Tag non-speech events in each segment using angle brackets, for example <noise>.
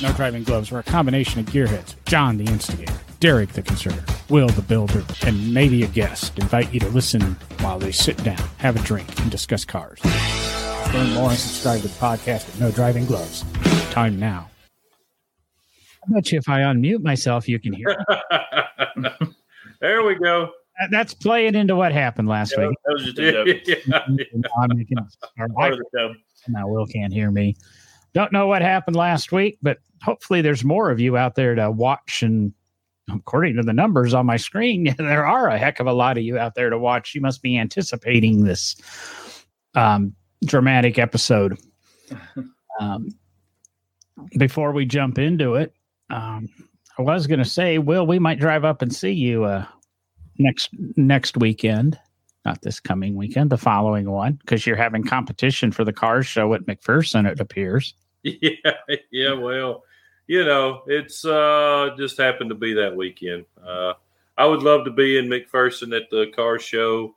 No Driving Gloves are a combination of gearheads. John, the instigator, Derek, the conservator, Will, the builder, and maybe a guest invite you to listen while they sit down, have a drink, and discuss cars. Learn more and subscribe to the podcast at No Driving Gloves. Time now. I bet you if I unmute myself, you can hear. <laughs> there we go. That's playing into what happened last Yeah, week. that was just a joke. Yeah. <laughs> I'm making, or Part of the show. Now Will can't hear me. Don't know what happened last week, but hopefully there's more of you out there to watch. And according to the numbers on my screen, <laughs> there are a heck of a lot of you out there to watch. You must be anticipating this um, dramatic episode. <laughs> Um, before we jump into it, um, I was going to say, Will, we might drive up and see you uh, next next weekend not this coming weekend, the following one, because you're having competition for the car show at McPherson, it appears. <laughs> yeah, yeah. Well, you know, it's uh just happened to be that weekend. Uh, I would love to be in McPherson at the car show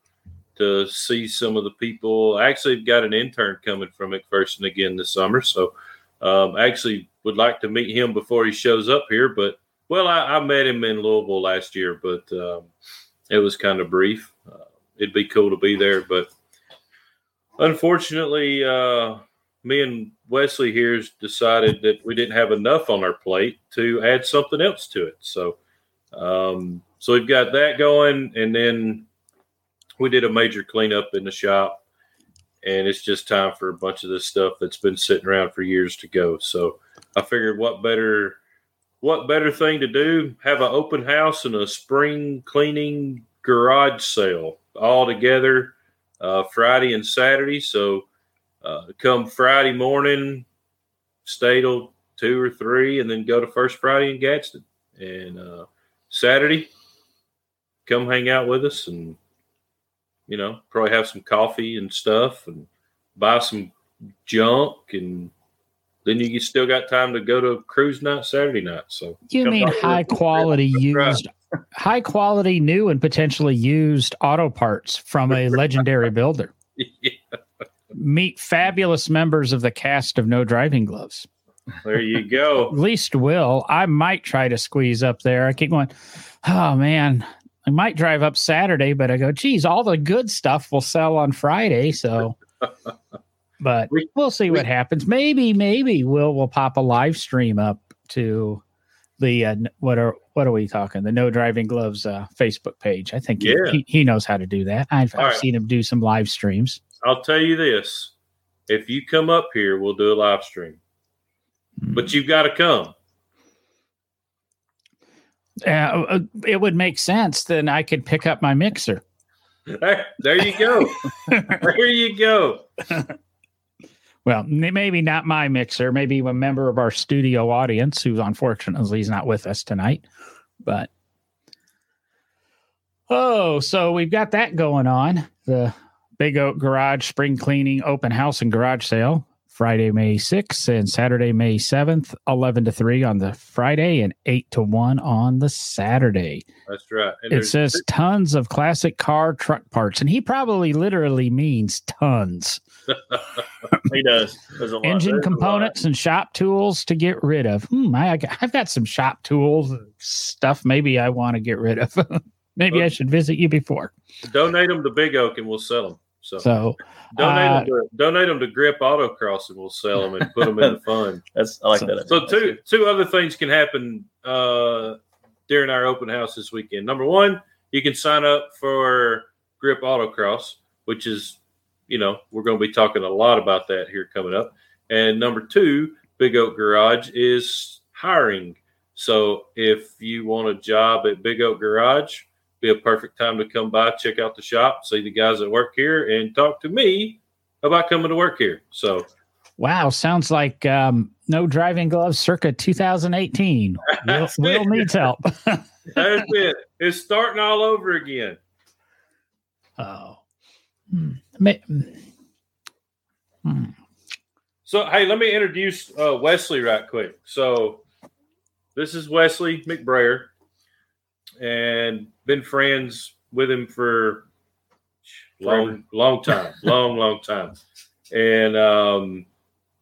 to see some of the people. I actually got an intern coming from McPherson again this summer, so um, I actually would like to meet him before he shows up here. But well, I, I met him in Louisville last year, but um, it was kind of brief. Uh, it'd be cool to be there, but unfortunately, uh, me and Wesley here's decided that we didn't have enough on our plate to add something else to it. So, um, so we've got that going, and then we did a major cleanup in the shop, and it's just time for a bunch of this stuff that's been sitting around for years to go. So, I figured what better, what better thing to do? Have an open house and a spring cleaning garage sale all together uh, Friday and Saturday. So uh, come Friday morning, stay till two or three, and then go to First Friday in Gadsden. And uh, Saturday, come hang out with us and, you know, probably have some coffee and stuff and buy some junk. And then you still got time to go to cruise night Saturday night. So You mean high quality used, high quality new and potentially used auto parts from a <laughs> legendary builder. <laughs> Meet fabulous members of the cast of No Driving Gloves. there you go. <laughs> At least Will. I might try to squeeze up there. I keep going, oh man, I might drive up Saturday, but I go, geez, all the good stuff will sell on Friday. So, <laughs> but We- we'll see we- what happens. Maybe, maybe Will will pop a live stream up to the uh, what are what are we talking? The No Driving Gloves uh, Facebook page. I think he, Yeah. he, he knows how to do that. I've, I've right. seen him do some live streams. I'll tell you this: if you come up here, we'll do a live stream. But you've got to come. Uh, uh, it would make sense. Then I could pick up my mixer. There, there you go. <laughs> there you go. Well, maybe not my mixer, maybe a member of our studio audience who unfortunately is not with us tonight. But oh, so we've got that going on. The Big Oak Garage Spring Cleaning Open House and Garage Sale, Friday, May 6th and Saturday, May 7th, 11 to 3 on the Friday and 8 to 1 on the Saturday. That's right. And It says tons of classic car truck parts, and he probably literally means tons <laughs> He does. A lot. engine there's components and shop tools to get rid of. Hmm, I, I've got some shop tools and stuff. Maybe I want to get rid of. <laughs> maybe I should visit you before. donate them to Big Oak and we'll sell them. So, So donate, uh, them to, donate them to Grip Autocross and we'll sell them and put them in the fund. <laughs> That's I like So- that. So two two other things can happen uh, during our open house this weekend. Number one, you can sign up for Grip Autocross, which is you know we're going to be talking a lot about that here coming up. And number two, Big Oak Garage is hiring. So if you want a job at Big Oak Garage, be a perfect time to come by, check out the shop, see the guys that work here, and talk to me about coming to work here. So wow, sounds like um, no driving gloves circa 2018. Will, <laughs> Will needs help. <laughs> that's it. It's starting all over again. oh. Hmm. Hmm. So, hey, let me introduce uh, Wesley right quick. So, this is Wesley McBrayer, and been friends with him for long, long time, long, long time. And um,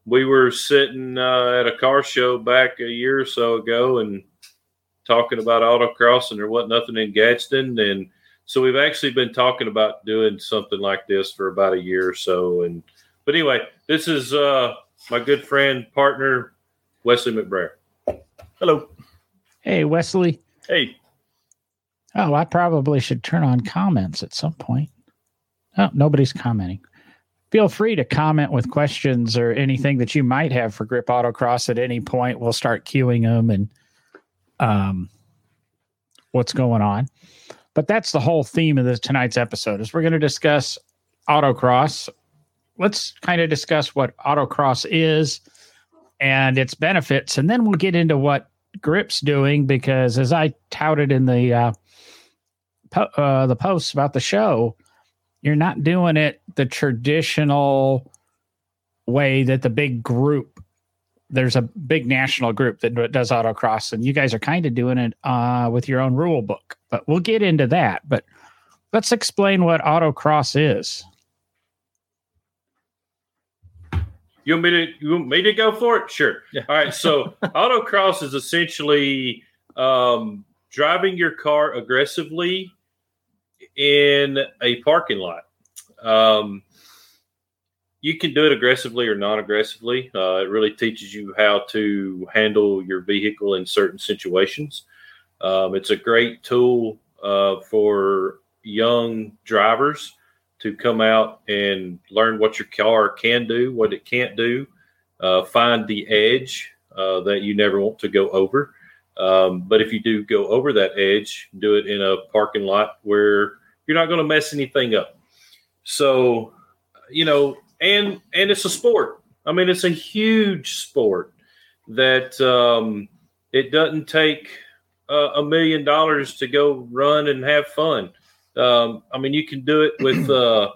we were sitting uh, at a car show back a year or so ago and talking about autocross, and there wasn't nothing in Gadsden, and so we've actually been talking about doing something like this for about a year or so. And but anyway, this is uh, my good friend partner Wesley McBrayer. Hello. Hey, Wesley. Hey. Oh, I probably should turn on comments at some point. Oh, nobody's commenting. Feel free to comment with questions or anything that you might have for Grip Autocross at any point. We'll start queuing them and um, what's going on. But that's the whole theme of this tonight's episode is we're going to discuss autocross. Let's kind of discuss what autocross is and its benefits, and then we'll get into what Grip's doing because, as I touted in the uh, po- uh, the posts about the show, you're not doing it the traditional way that the big group there's a big national group that does autocross and you guys are kind of doing it uh, with your own rule book but we'll get into that but let's explain what autocross is. You want me to you want me to go for it? Sure. Yeah. all right so <laughs> autocross is essentially um, driving your car aggressively in a parking lot. Um, you can do it aggressively or non aggressively. Uh, it really teaches you how to handle your vehicle in certain situations. Um, it's a great tool uh, for young drivers to come out and learn what your car can do, what it can't do, uh, find the edge uh, that you never want to go over. Um, but if you do go over that edge, do it in a parking lot where you're not going to mess anything up. So, you know, and and it's a sport. I mean, it's a huge sport that um, it doesn't take a million dollars to go run and have fun. Um, I mean, you can do it with uh,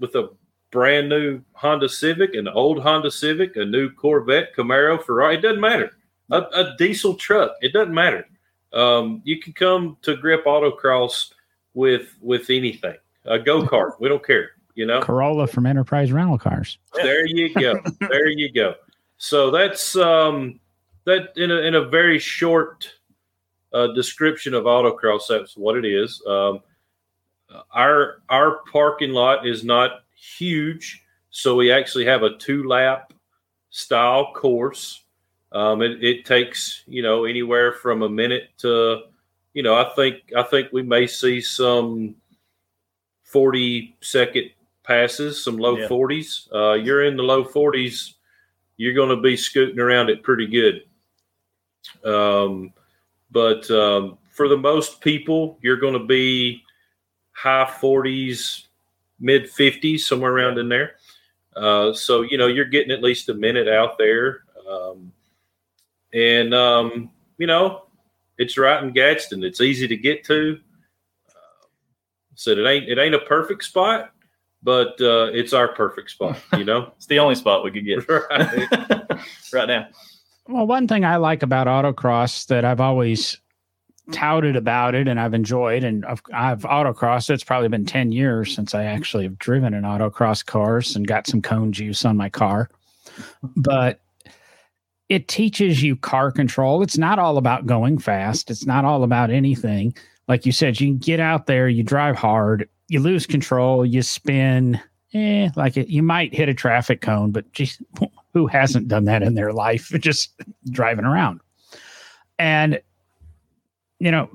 with a brand new Honda Civic, an old Honda Civic, a new Corvette, Camaro, Ferrari. It doesn't matter. A, a diesel truck. It doesn't matter. Um, you can come to Grip Autocross with with anything. A go kart, we don't care. You know, Corolla from Enterprise Rental Cars. There you go. there you go. So that's um, that in a in a very short uh, description of autocross. That's what it is. Um, our our parking lot is not huge, so we actually have a two lap style course. Um, it, it takes you know anywhere from a minute to you know, I think I think we may see some forty second passes, some low forties. Uh, you're in the low forties, you're going to be scooting around it pretty good. Um, but um, for the most people, you're going to be high forties, mid fifties, somewhere around in there. Uh, so you know you're getting at least a minute out there, um, and um, you know it's right in Gadsden. It's easy to get to. Uh, said it ain't it ain't a perfect spot, but uh, it's our perfect spot. You know, <laughs> it's the only spot we could get <laughs> right. <laughs> right now. Well, one thing I like about autocross that I've always touted about it and I've enjoyed, and I've, I've autocrossed. It's probably been ten years since I actually have driven an autocross cars and got some cone juice on my car, but it teaches you car control. It's not all about going fast. It's not all about anything. Like you said, you get out there, you drive hard, you lose control, you spin. Eh, like it, you might hit a traffic cone, but geez, <laughs> who hasn't done that in their life? <laughs> Just driving around. And, you know,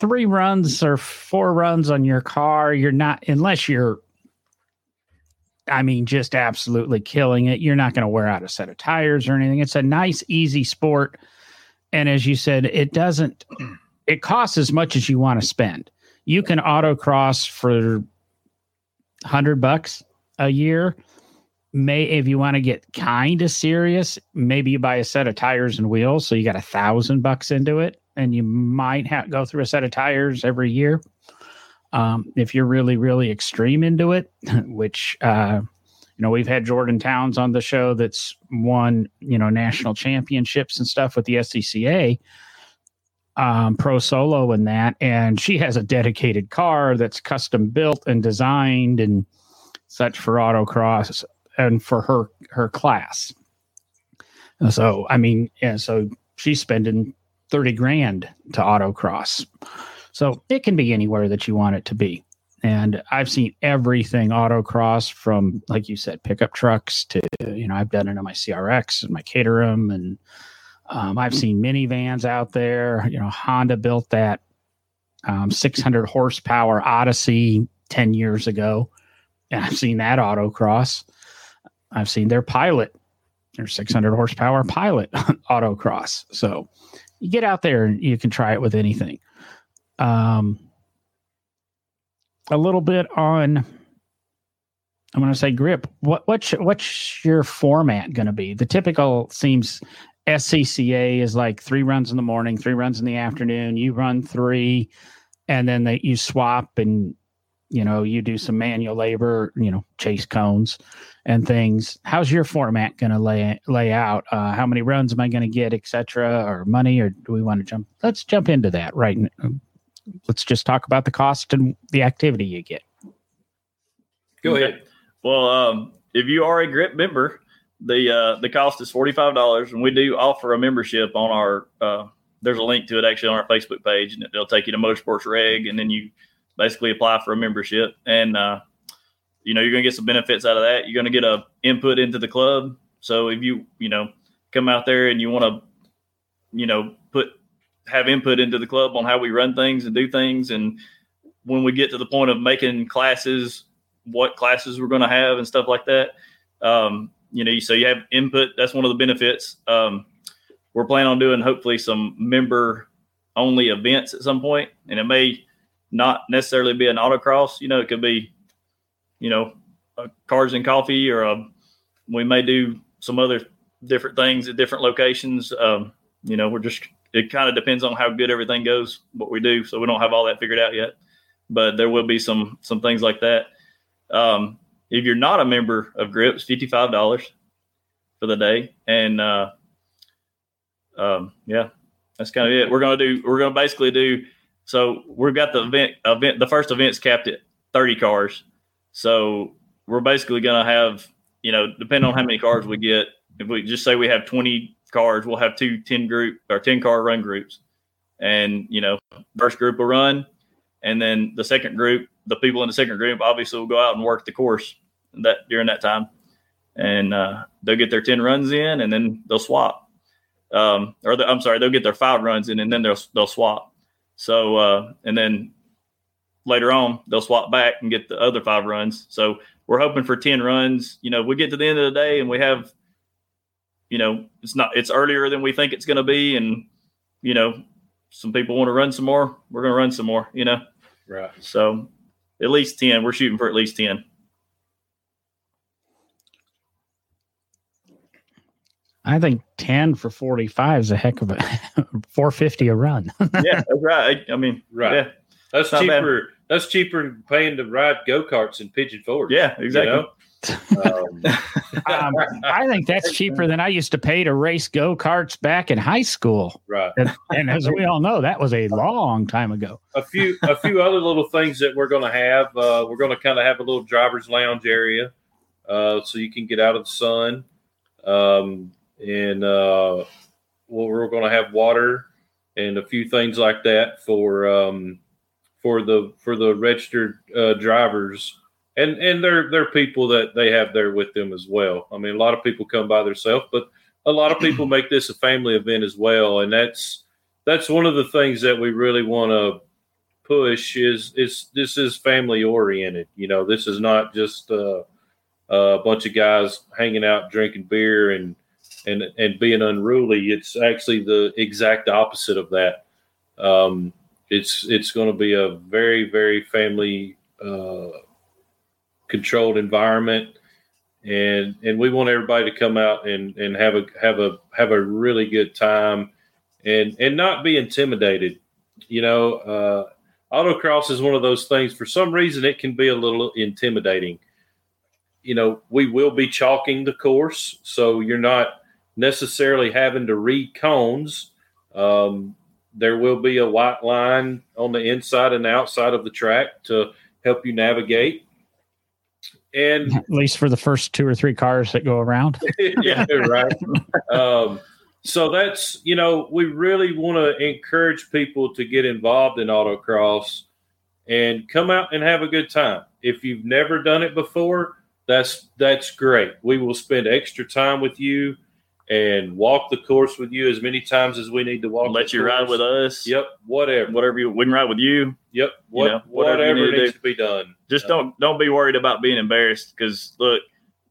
three runs or four runs on your car, you're not, unless you're I mean, just absolutely killing it. You're not going to wear out a set of tires or anything. It's a nice, easy sport. And as you said, it doesn't, <clears throat> it costs as much as you want to spend. You can autocross for 100 bucks a year. May, if you want to get kind of serious, maybe you buy a set of tires and wheels. So you got a thousand bucks into it and you might have go through a set of tires every year. Um, if you're really, really extreme into it, <laughs> which, uh, you know, we've had Jordan Towns on the show that's won, you know, national championships and stuff with the SCCA, um, pro solo and that. And she has a dedicated car that's custom built and designed and such for autocross. and for her her class. So I mean, yeah, so she's spending 30 grand to autocross. So it can be anywhere that you want it to be. And I've seen everything autocross from, like you said, pickup trucks to, you know, I've done it on my CRX and my Caterham. And um, I've seen minivans out there. You know, Honda built that um, 600 horsepower Odyssey 10 years ago. And I've seen that autocross. I've seen their pilot, their 600 horsepower pilot <laughs> autocross. So you get out there and you can try it with anything. Um, a little bit on I'm going to say grip. What what's what's your format going to be? The typical seems SCCA is like three runs in the morning, three runs in the afternoon. You run three, and then they you swap and you know you do some manual labor, you know chase cones and things. How's your format going to lay lay out? Uh, how many runs am I going to get, etc., or money, or do we want to jump? Let's jump into that right let's just talk about the cost and the activity you get. Go ahead. Well, um, if you are a grip member, the uh, the cost is forty five dollars, and we do offer a membership on our. Uh, there's a link to it actually on our Facebook page, and it'll take you to Motorsports Reg, and then you basically apply for a membership, and uh, you know you're going to get some benefits out of that. You're going to get a input into the club. So if you you know come out there and you want to you know put have input into the club on how we run things and do things. And when we get to the point of making classes, what classes we're going to have and stuff like that, um, you know, so you have input. That's one of the benefits. Um, we're planning on doing hopefully some member only events at some point, and it may not necessarily be an autocross. You know, it could be, you know, a cars and coffee, or a, we may do some other different things at different locations. Um, you know, we're just it kind of depends on how good everything goes, what we do. So we don't have all that figured out yet, but there will be some some things like that. Um, if you're not a member of Grips, fifty five dollars for the day, and uh, um, yeah, that's kind of it. We're gonna do. We're gonna basically do. So we've got the event. Event. The first event's capped at thirty cars. So we're basically gonna have. You know, depending on how many cars we get, if we just say we have twenty cars, we'll have two 10 group or 10 car run groups. And, you know, first group will run. And then the second group, the people in the second group obviously will go out and work the course that during that time. And uh, they'll get their 10 runs in and then they'll swap. Um, or the, I'm sorry, they'll get their five runs in and then they'll, they'll swap. So, uh, and then later on, they'll swap back and get the other five runs. So we're hoping for 10 runs. You know, we get to the end of the day and we have you know, it's not it's earlier than we think it's going to be, and you know, some people want to run some more. We're going to run some more. You know, right? So at least ten. We're shooting for at least ten. I think ten for forty five is a heck of a <laughs> four fifty a run. <laughs> yeah, that's right. I, I mean, right. Yeah, that's cheaper. Bad. That's cheaper than paying to ride go karts in Pigeon Forge. Yeah, exactly. You know? Um, <laughs> um, I think that's cheaper than I used to pay to race go karts back in high school. Right. And, and, as we all know, that was a long time ago. A few, a few other little things that we're going to have. Uh, we're going to kind of have a little driver's lounge area, uh, so you can get out of the sun. Um, and uh, we're going to have water and a few things like that for um, for the for the registered uh, drivers and and they're they're people that they have there with them as well. I mean, a lot of people come by themselves, but a lot of people make this a family event as well, and that's that's one of the things that we really want to push is is this is family oriented. You know, this is not just uh, a bunch of guys hanging out drinking beer and and and being unruly. It's actually the exact opposite of that. Um, it's it's going to be a very very family uh, controlled environment. And and we want everybody to come out and and have a have a have a really good time and and not be intimidated. You know uh autocross is one of those things. For some reason it can be a little intimidating. You know we will be chalking the course so you're not necessarily having to read cones. Um, there will be a white line on the inside and outside of the track to help you navigate and <laughs> at least for the first two or three cars that go around. <laughs> yeah, right. Um, so that's you know we really want to encourage people to get involved in autocross and come out and have a good time. If you've never done it before, that's that's great. We will spend extra time with you and walk the course with you as many times as we need to walk. Let you course. ride with us. Yep, whatever, whatever you we can ride with you. Yep, what, you know, whatever, whatever, needs to, to, be done. Just don't don't be worried about being embarrassed because look,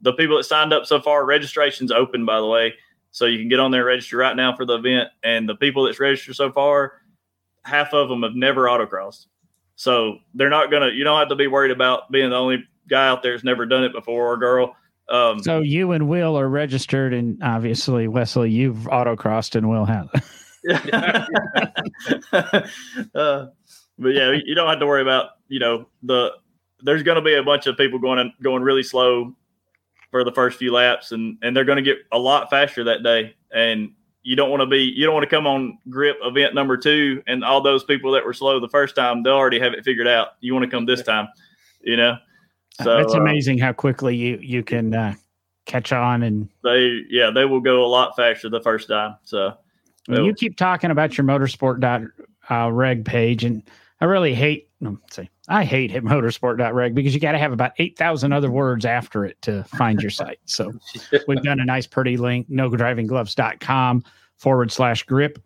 the people that signed up so far, registration's open by the way, so you can get on there register right now for the event. And the people that's registered so far, half of them have never autocrossed, so they're not gonna. You don't have to be worried about being the only guy out there that's never done it before or girl. Um, so you and Will are registered, and obviously Wesley, you've autocrossed, and Will has. <laughs> <laughs> uh, but yeah, you don't have to worry about you know the. There's going to be a bunch of people going going really slow for the first few laps, and and they're going to get a lot faster that day. And you don't want to be you don't want to come on grip event number two, and all those people that were slow the first time they already have it figured out. You want to come this time, you know. So it's amazing uh, how quickly you you can uh, catch on and they yeah they will go a lot faster the first time. So you keep talking about your motorsport uh, reg page, and I really hate say I hate hit motorsport.reg because you got to have about 8,000 other words after it to find your site. So <laughs> we've done a nice, pretty link, no driving-gloves.com forward slash grip.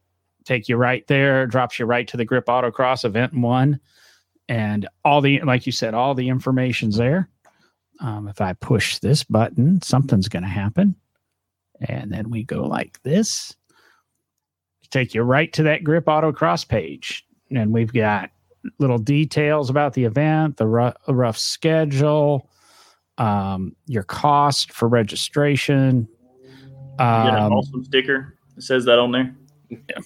Take you right there, drops you right to the grip autocross event one. And all the, like you said, all the information's there. Um, if I push this button, something's going to happen. And then we go like this. Take you right to that grip autocross page. And we've got little details about the event, the rough, rough schedule, um, your cost for registration. Um, you get an awesome sticker. It says that on there.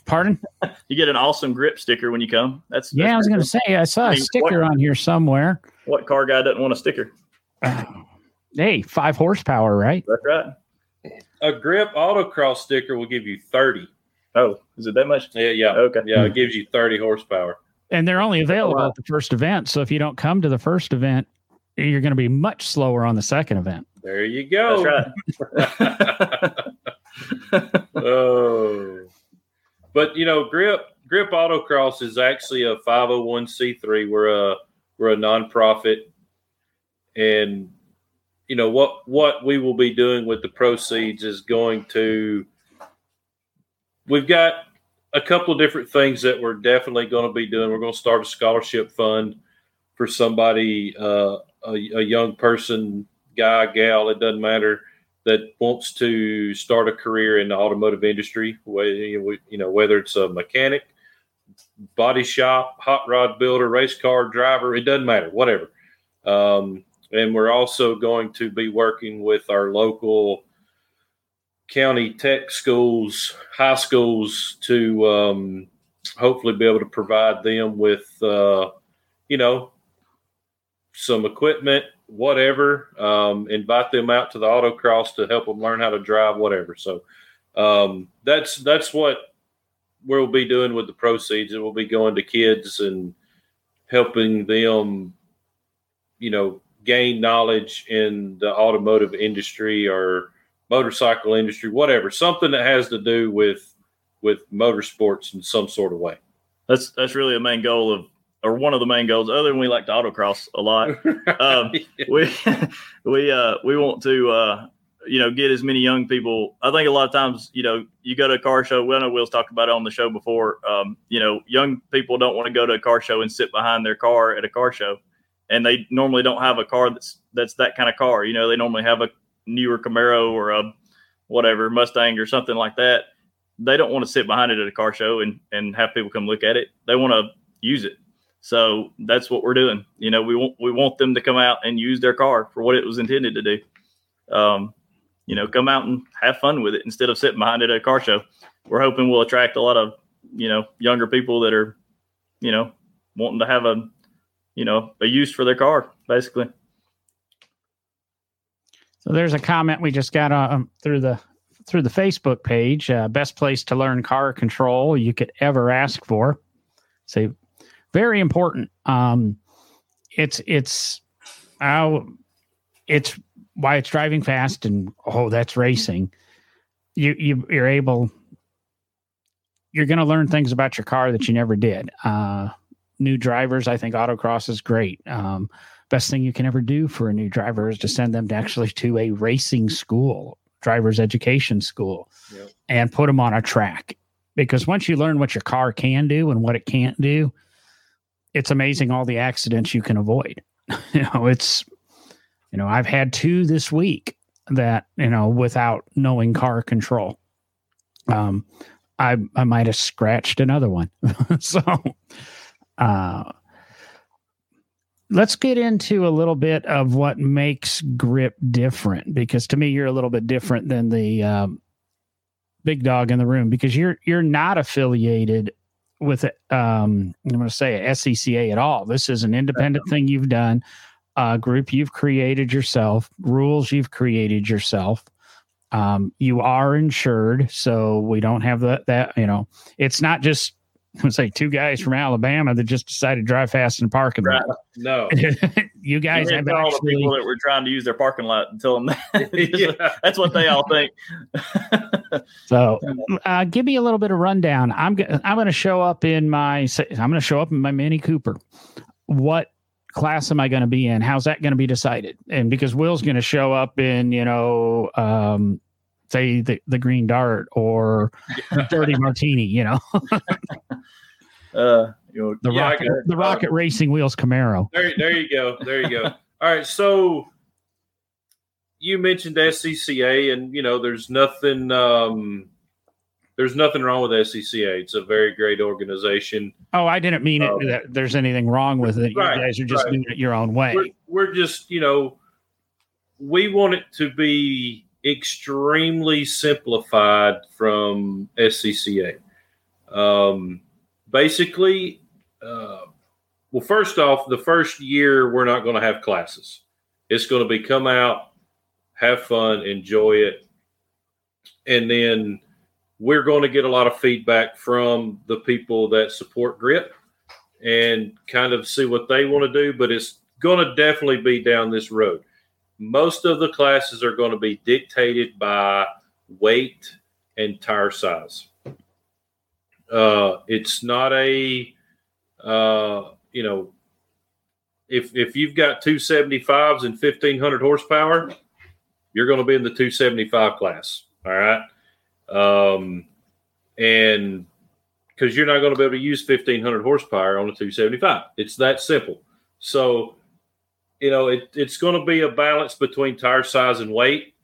Pardon? <laughs> you get an awesome grip sticker when you come. That's, that's yeah. I was going to say I saw I mean, a sticker what, on here somewhere. What car guy doesn't want a sticker? Uh, <sighs> hey, five horsepower, right? That's right. A grip autocross sticker will give you thirty. Oh, is it that much? Yeah, yeah. Okay. Yeah, it gives you thirty horsepower and they're only available oh, wow. at the first event. So if you don't come to the first event, you're going to be much slower on the second event. There you go. That's right. <laughs> oh, but you know, Grip Grip Autocross is actually a 501c3. We're a we're a nonprofit, and you know what what we will be doing with the proceeds is going to. We've got a couple of different things that we're definitely going to be doing. We're going to start a scholarship fund for somebody, uh, a, a, young person, guy, gal, it doesn't matter, that wants to start a career in the automotive industry. You know, whether it's a mechanic, body shop, hot rod builder, race car driver, it doesn't matter, whatever. Um, and we're also going to be working with our local county tech schools, high schools to um, hopefully be able to provide them with, uh, you know, some equipment, whatever. Um, invite them out to the autocross to help them learn how to drive, whatever. So um, that's that's what we'll be doing with the proceeds. It will be going to kids and helping them, you know, gain knowledge in the automotive industry or motorcycle industry, whatever, something that has to do with with motorsports in some sort of way. That's that's really a main goal of or one of the main goals, other than we like to autocross a lot. <laughs> Um, we <laughs> we uh, we want to uh, you know get as many young people. I think a lot of times you know you go to a car show. Well, I know Will's talked about it on the show before. Um, you know, young people don't want to go to a car show and sit behind their car at a car show, and they normally don't have a car that's that's that kind of car. You know, they normally have a newer Camaro or a whatever Mustang or something like that, they don't want to sit behind it at a car show and and have people come look at it. They want to use it. So that's what we're doing. You know, we want we want them to come out and use their car for what it was intended to do. Um, you know, come out and have fun with it instead of sitting behind it at a car show. We're hoping we'll attract a lot of you know younger people that are you know wanting to have a you know a use for their car basically. So there's a comment we just got um, through the through the Facebook page. Uh, best place to learn car control you could ever ask for. Say, very important. Um, it's it's I it's why it's driving fast and oh, that's racing. You you you're able. You're going to learn things about your car that you never did. Uh, new drivers, I think autocross is great. Um, best thing you can ever do for a new driver is to send them to actually to a racing school, driver's education school, yep. and put them on a track. Because once you learn what your car can do and what it can't do, it's amazing all the accidents you can avoid. <laughs> you know, it's you know, I've had two this week that, you know, without knowing car control. Um I I might have scratched another one. <laughs> so uh let's get into a little bit of what makes grip different because to me you're a little bit different than the um, big dog in the room because you're you're not affiliated with um, I'm going to say SCCA at all. This is an independent thing you've done, a group you've created yourself, rules you've created yourself. Um, you are insured, so we don't have that. That you know, it's not just <laughs> let's say two guys from Alabama that just decided to drive fast in the parking lot. Right. No, <laughs> you guys you have all the people that were trying to use their parking lot and tell them that. <laughs> yeah. That's what they all think. so, uh, give me a little bit of rundown. I'm g- I'm going to show up in my I'm going to show up in my Mini Cooper. What class am I going to be in? How's that going to be decided? And because Will's going to show up in, you know, um, say the, the green dart or <laughs> dirty martini, you know. <laughs> uh, you know, the yeah, rocket, the rocket um, racing wheels Camaro. There, there you go. There you go. All right, so you mentioned SCCA, and you know, there's nothing, um, there's nothing wrong with SCCA. It's a very great organization. Oh, I didn't mean um, it that there's anything wrong with it. Right, you guys are just right. doing it your own way. We're, we're just, you know, we want it to be extremely simplified from SCCA. Um, basically, uh, well, first off, the first year we're not going to have classes. It's going to be come out, have fun, enjoy it, and then we're going to get a lot of feedback from the people that support Grip and kind of see what they want to do. But it's going to definitely be down this road most of the classes are going to be dictated by weight and tire size. Uh, it's not a, uh, you know, if if you've got 275s and 1500 horsepower, you're going to be in the 275 class. All right. Um, and because you're not going to be able to use 1500 horsepower on a 275, it's that simple. So, you know, it, it's going to be a balance between tire size and weight.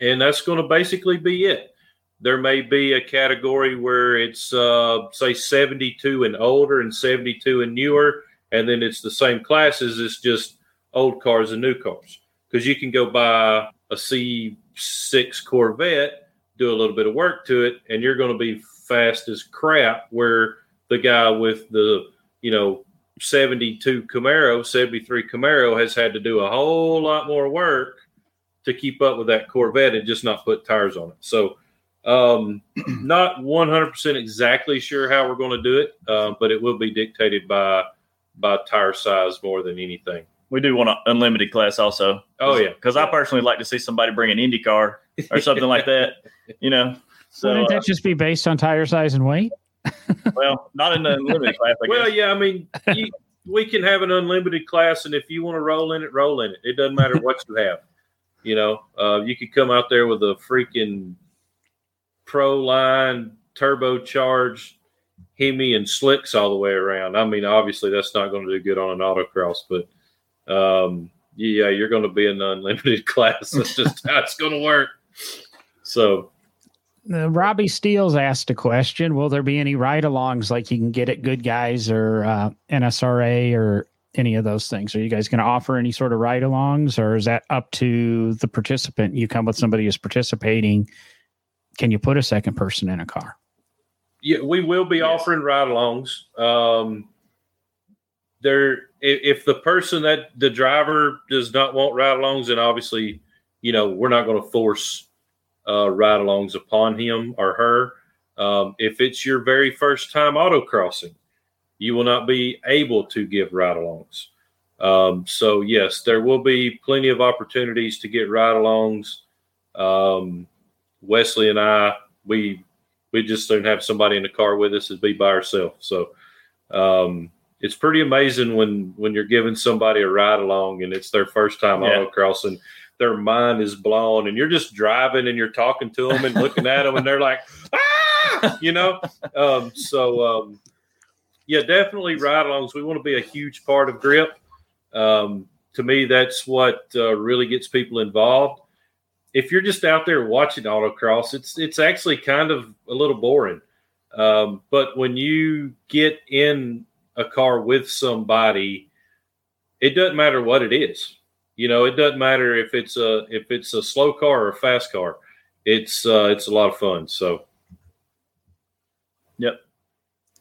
And that's going to basically be it. There may be a category where it's, uh, say, 72 and older and 72 and newer. And then it's the same classes, it's just old cars and new cars. Because you can go buy a C6 Corvette, do a little bit of work to it, and you're going to be fast as crap. Where the guy with the, you know, 72 Camaro, 73 Camaro has had to do a whole lot more work to keep up with that Corvette and just not put tires on it. So, um, <clears throat> not 100% exactly sure how we're going to do it, uh, but it will be dictated by by tire size more than anything. We do want an unlimited class also. Oh yeah, because yeah. I personally like to see somebody bring an Indy car or something like that. You know, so wouldn't that uh, just be based on tire size and weight? Well, not in the unlimited class. <laughs> well, yeah, I mean, you, we can have an unlimited class, and if you want to roll in it, roll in it. It doesn't matter what you have. You know, uh, you could come out there with a freaking pro line turbocharged Hemi and slicks all the way around. I mean, obviously that's not going to do good on an autocross, but um, yeah, you're going to be in an unlimited <laughs> class. That's just how it's going to work. So uh, Robbie Steele asked a question: Will there be any ride-alongs like you can get at Good Guys or uh, NSRA or any of those things? Are you guys going to offer any sort of ride-alongs, or is that up to the participant? You come with somebody who's participating. Can you put a second person in a car? Yeah, we will be yes. offering ride-alongs. Um, there, if, if the person that the driver does not want ride-alongs, then obviously, you know, we're not going to force uh, ride alongs upon him or her. Um, if it's your very first time autocrossing, you will not be able to give ride alongs. Um, so yes, there will be plenty of opportunities to get ride-alongs. Um, Wesley and I, we we just don't have somebody in the car with us; it'd be by ourselves. So um, it's pretty amazing when when you're giving somebody a ride along and it's their first time yeah. autocross and their mind is blown and you're just driving and you're talking to them and looking at them and they're like ah! You know? Um, so um, yeah definitely ride alongs we want to be a huge part of grip. Um, to me that's what uh, really gets people involved. If you're just out there watching autocross it's it's actually kind of a little boring. Um, but when you get in a car with somebody, it doesn't matter what it is. You know, it doesn't matter if it's a if it's a slow car or a fast car. It's uh, it's a lot of fun. So, yep,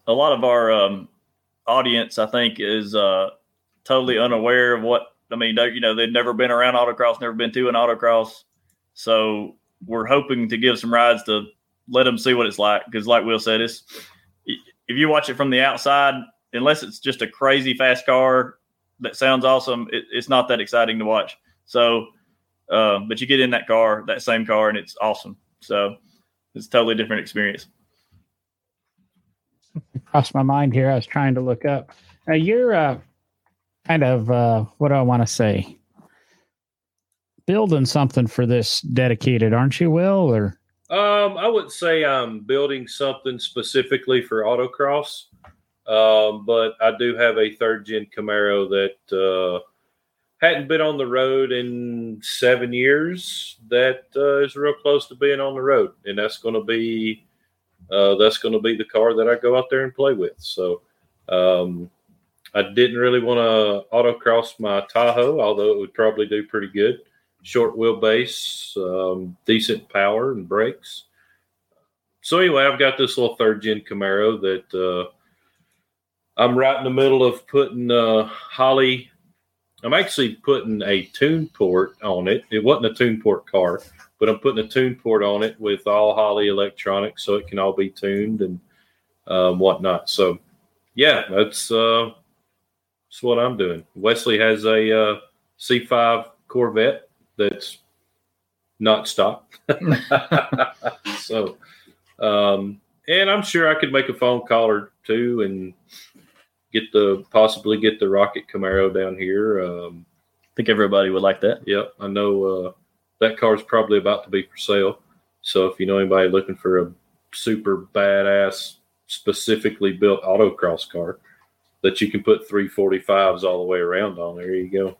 a lot of our um, audience, I think, is uh, totally unaware of what I mean. You know, they've never been around autocross, never been to an autocross, so we're hoping to give some rides to let them see what it's like. Because, like Will said, it's if you watch it from the outside, unless it's just a crazy fast car that sounds awesome, it, it's not that exciting to watch. So, uh, but you get in that car, that same car, and it's awesome. So it's a totally different experience. Crossed my mind here. I was trying to look up. Uh, you're uh, kind of uh, what do I want to say? Building something for this dedicated, aren't you, Will? Or um, I would say I'm building something specifically for autocross. Um, but I do have a third gen Camaro that uh, hadn't been on the road in seven years. That uh, is real close to being on the road, and that's going to be uh, that's going to be the car that I go out there and play with. So um, I didn't really want to autocross my Tahoe, although it would probably do pretty good. Short wheelbase, um, decent power and brakes. So anyway, I've got this little third gen Camaro that uh, I'm right in the middle of putting uh, Holley. I'm actually putting a tune port on it. It wasn't a tune port car, but I'm putting a tune port on it with all Holley electronics, so it can all be tuned and um, whatnot. So, yeah, that's uh, that's what I'm doing. Wesley has a uh, C5 Corvette that's not stock. <laughs> so, um, and I'm sure I could make a phone call or two and get the possibly get the Rocket Camaro down here. Um, I think everybody would like that. Yep, I know uh, that car is probably about to be for sale. So if you know anybody looking for a super badass, specifically built autocross car that you can put 345s all the way around on, there you go.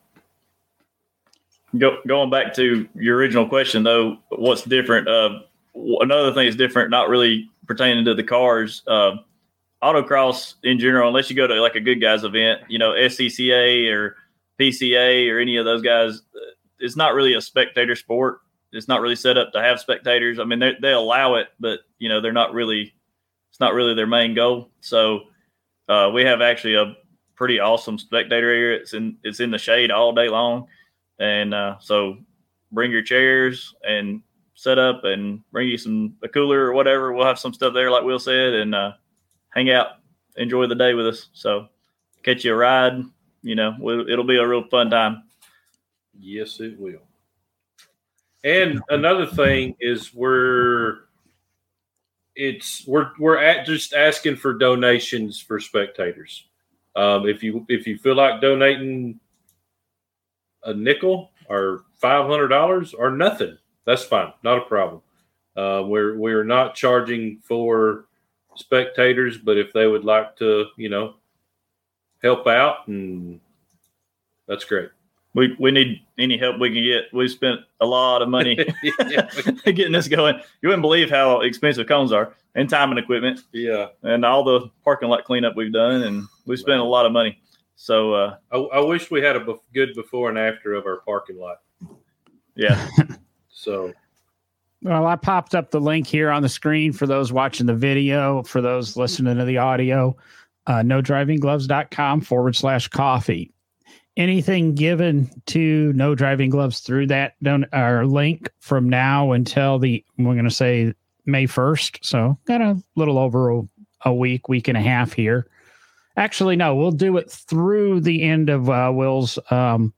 Go, going back to your original question, though, what's different? Uh, another thing is different, not really pertaining to the cars. Uh, autocross in general, unless you go to like a good guys event, you know, SCCA or PCA or any of those guys, it's not really a spectator sport. It's not really set up to have spectators. I mean, they, they allow it, but you know, they're not really, it's not really their main goal. So uh, we have actually a pretty awesome spectator area. It's in, it's in the shade all day long. And uh, so bring your chairs and set up and bring you some, a cooler or whatever. We'll have some stuff there, like Will said. And, uh, hang out, enjoy the day with us. So catch you a ride. You know, it'll be a real fun time. Yes, it will. And another thing is we're it's we're we're at just asking for donations for spectators. Um, if you if you feel like donating a nickel or five hundred dollars or nothing, that's fine, not a problem. Uh, we're we're not charging for spectators, but if they would like to, you know, help out, and that's great. We we need any help we can get. We've spent a lot of money <laughs> <laughs> getting this going. You wouldn't believe how expensive cones are, and time and equipment. Yeah, and all the parking lot cleanup we've done, and we spent a lot of money. So uh, I, I wish we had a good before and after of our parking lot. Yeah. <laughs> so well, I popped up the link here on the screen for those watching the video, for those listening to the audio, uh, no driving gloves.com forward slash coffee. Anything given to no driving gloves through that don- our link from now until the, we're going to say May 1st. So got a little over a, a week, week and a half here. Actually, no, we'll do it through the end of uh, Will's um,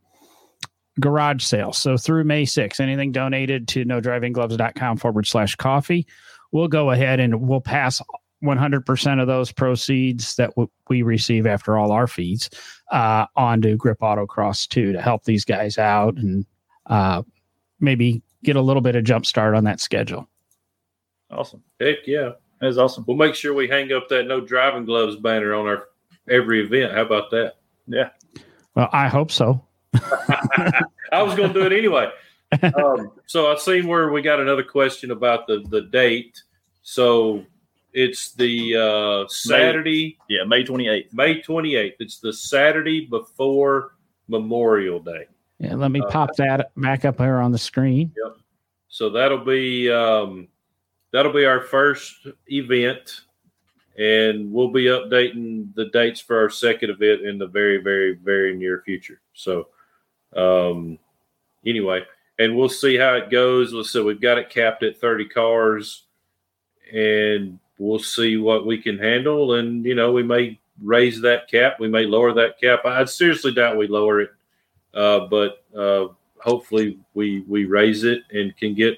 garage sale. So through May 6th, anything donated to no driving gloves.com forward slash coffee, we'll go ahead and we'll pass 100% of those proceeds that w- we receive after all our fees uh, on to Grip Autocross too to help these guys out and uh, maybe get a little bit of jump start on that schedule. Awesome. Heck yeah. That is awesome. We'll make sure we hang up that no driving gloves banner on our every event. How about that? Yeah. Well, I hope so. <laughs> I was going to do it anyway. Um, so I've seen where we got another question about the the date. So it's the uh, Saturday, Yeah, May 28th. May twenty eighth. It's the Saturday before Memorial Day. Yeah, let me Uh, pop that back up here on the screen. Yep. So that'll be um, that'll be our first event, and we'll be updating the dates for our second event in the very, very, very near future. So, um, anyway, and we'll see how it goes. Say we've got it capped at thirty cars, and we'll see what we can handle. And you know, we may raise that cap, we may lower that cap. I seriously doubt we lower it, uh, but uh, hopefully we we raise it and can get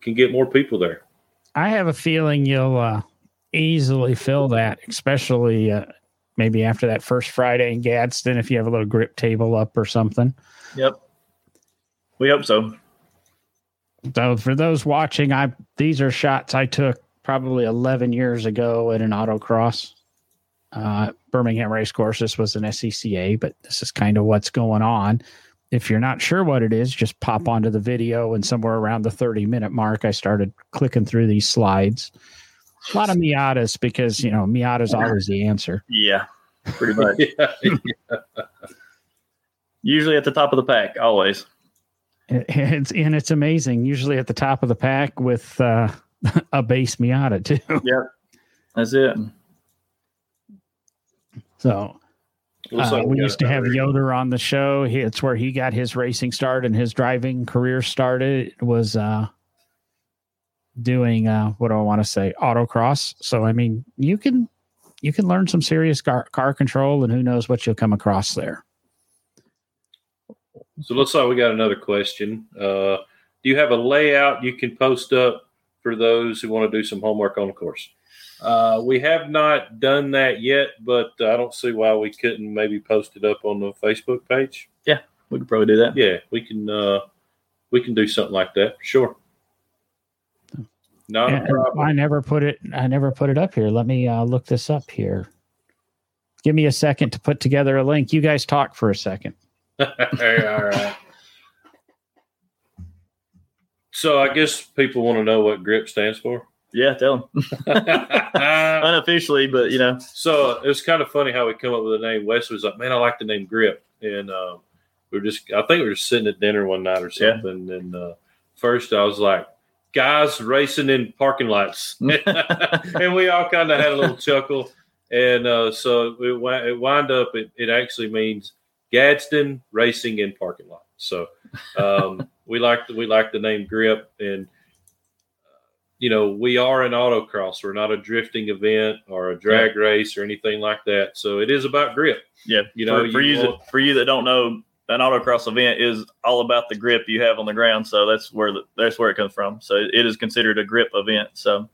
can get more people there. I have a feeling you'll uh, easily fill that, especially uh, maybe after that first Friday in Gadsden, if you have a little grip table up or something. Yep. We hope so. So for those watching, I these are shots I took probably 11 years ago at an autocross. Uh, Birmingham Racecourse. This was an SCCA, but this is kind of what's going on. If you're not sure what it is, just pop onto the video, and somewhere around the 30 minute mark, I started clicking through these slides. A lot of Miatas because you know Miata's always the answer. Yeah, pretty much. <laughs> yeah. Usually at the top of the pack, always. It- It's and it's amazing. Usually at the top of the pack with uh, <laughs> a base Miata too. Yeah, that's it. So Uh, like we used to have another- Yoder on the show. He, it's where he got his racing start and his driving career started. It was uh, doing uh, what do I want to say autocross. So I mean, you can you can learn some serious car, car control, and who knows what you'll come across there. So it looks like we got another question. Uh, do you have a layout you can post up for those who want to do some homework on the course? Uh, we have not done that yet, but I don't see why we couldn't maybe post it up on the Facebook page. Yeah, we could probably do that. Yeah, we can. Uh, we can do something like that. Sure. Not a And problem. I never put it. I never put it up here. Let me uh, look this up here. Give me a second to put together a link. You guys talk for a second. <laughs> All right. So I guess people want to know what GRIP stands for. Yeah, tell them. <laughs> <laughs> Unofficially, but you know, So it was kind of funny how we come up with the name. Wes was like, "Man, I like the name Grip," and uh, we were just, I think we were sitting at dinner one night or Yeah. something. And uh, first, I was like, "Guys racing in parking lots," <laughs> <laughs> and we all kind of had a little chuckle. And uh, so it, it wind up. It, it actually means Gadsden racing in parking lot. So um, we like the, we like the name Grip and you know, we are an autocross. We're not a drifting event or a drag race or anything like that. So it is about grip. yeah. You know, for, for you you, that, for you that don't know, an autocross event is all about the grip you have on the ground. So that's where the, that's where it comes from. So it is considered a grip event. So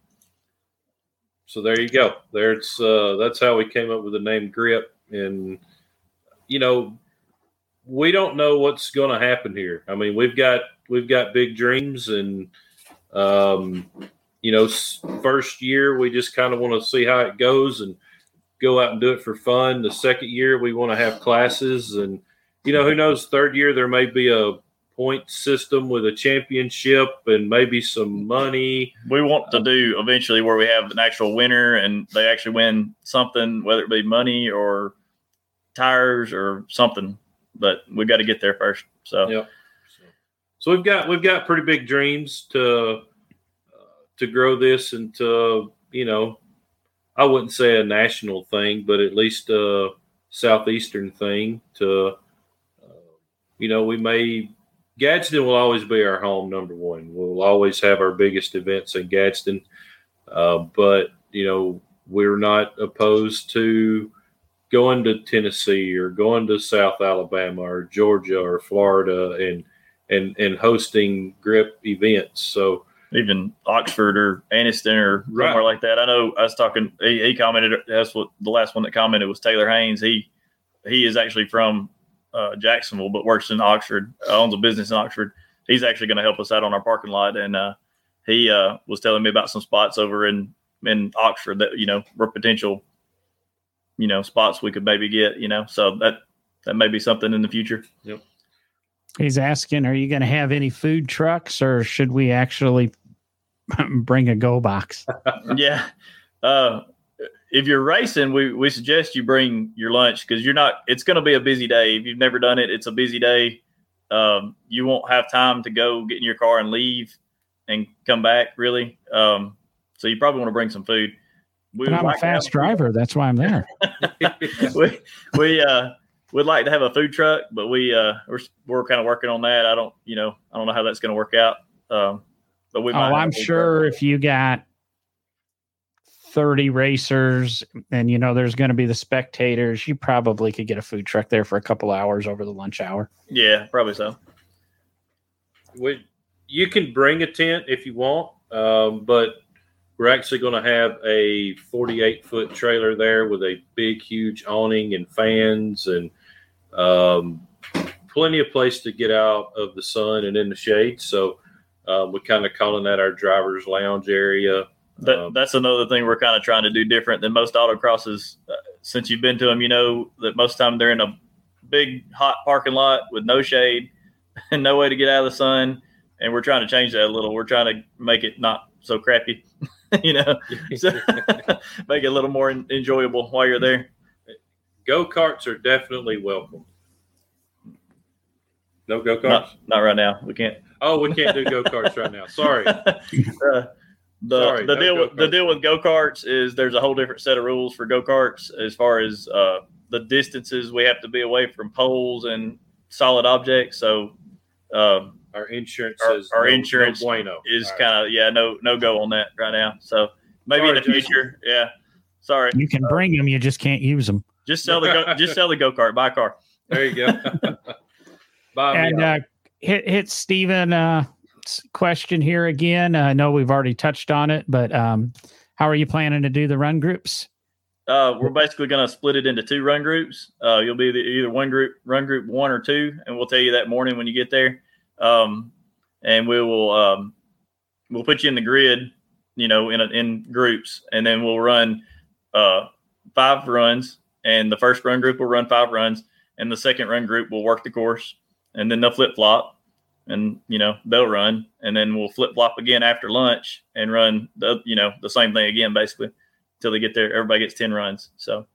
So there you go. There's uh, that's how we came up with the name grip. And you know, we don't know what's going to happen here. I mean, we've got we've got big dreams, and um, you know, first year we just kind of want to see how it goes and go out and do it for fun. The second year we want to have classes, and you know, who knows? Third year there may be a point system with a championship and maybe some money. we want to do eventually where we have an actual winner and they actually win something, whether it be money or tires or something. But we've got to get there first. So Yep. So we've got we've got pretty big dreams to uh, to grow this and to you know I wouldn't say a national thing, but at least a southeastern thing. To you know, we may Gadsden will always be our home number one. We'll always have our biggest events in Gadsden, uh, but you know we're not opposed to going to Tennessee or going to South Alabama or Georgia or Florida and and and hosting grip events. So even Oxford or Anniston or right. somewhere like that. I know I was talking. He, he, commented. That's what the last one that commented was Taylor Haynes. He he is actually from uh, Jacksonville, but works in Oxford. Uh, owns a business in Oxford. He's actually going to help us out on our parking lot, and uh, he uh, was telling me about some spots over in in Oxford that you know were potential, you know, spots we could maybe get. You know, so that that may be something in the future. Yep. He's asking, are you going to have any food trucks, or should we actually <laughs> bring a go box. <laughs> yeah. Uh, if you're racing, we, we suggest you bring your lunch because you're not, it's going to be a busy day. If you've never done it, it's a busy day. Um, you won't have time to go get in your car and leave and come back really. Um, so you probably want to bring some food. We but I'm like a fast driver. That's why I'm there. <laughs> we, we, uh, would like to have a food truck, but we, uh, we're, we're kind of working on that. I don't, you know, I don't know how that's going to work out. Um, but we oh, I'm sure if you got 30 racers and you know there's going to be the spectators, you probably could get a food truck there for a couple hours over the lunch hour. Yeah, probably so. We, you can bring a tent if you want, um, but we're actually going to have a 48 foot trailer there with a big, huge awning and fans and um, plenty of place to get out of the sun and in the shade. So um, we're kind of calling that our driver's lounge area. That, um, that's another thing we're kind of trying to do different than most autocrosses. Uh, since you've been to them, you know that most of the time they're in a big hot parking lot with no shade and <laughs> no way to get out of the sun. And we're trying to change that a little. We're trying to make it not so crappy, <laughs> you know, <laughs> so make it a little more enjoyable while you're there. Go karts are definitely welcome. No go karts? Not, not right now. We can't. Oh, we can't do go karts right now. Sorry. Uh, the Sorry, the no deal with the deal with go karts is there's a whole different set of rules for go karts as far as uh, the distances we have to be away from poles and solid objects. So um, our insurance our, our no, insurance no bueno. is right. kind of yeah no no go on that right now. So maybe Sorry, in the future, yeah. Sorry, you can uh, bring them, you just can't use them. Just sell the go, <laughs> just sell the go kart, buy a car. There you go. <laughs> Bye. And uh, hit hit Stephen uh, question here again. I know we've already touched on it, but um, how are you planning to do the run groups? Uh, we're basically going to split it into two run groups. Uh, you'll be the, either one group, run group one or two, and we'll tell you that morning when you get there. Um, and we will um, we'll put you in the grid, you know, in a, in groups, and then we'll run uh, five runs. And the first run group will run five runs, and the second run group will work the course, and then they'll flip flop and you know they'll run and then we'll flip flop again after lunch and run the you know the same thing again basically until they get there everybody gets 10 runs. So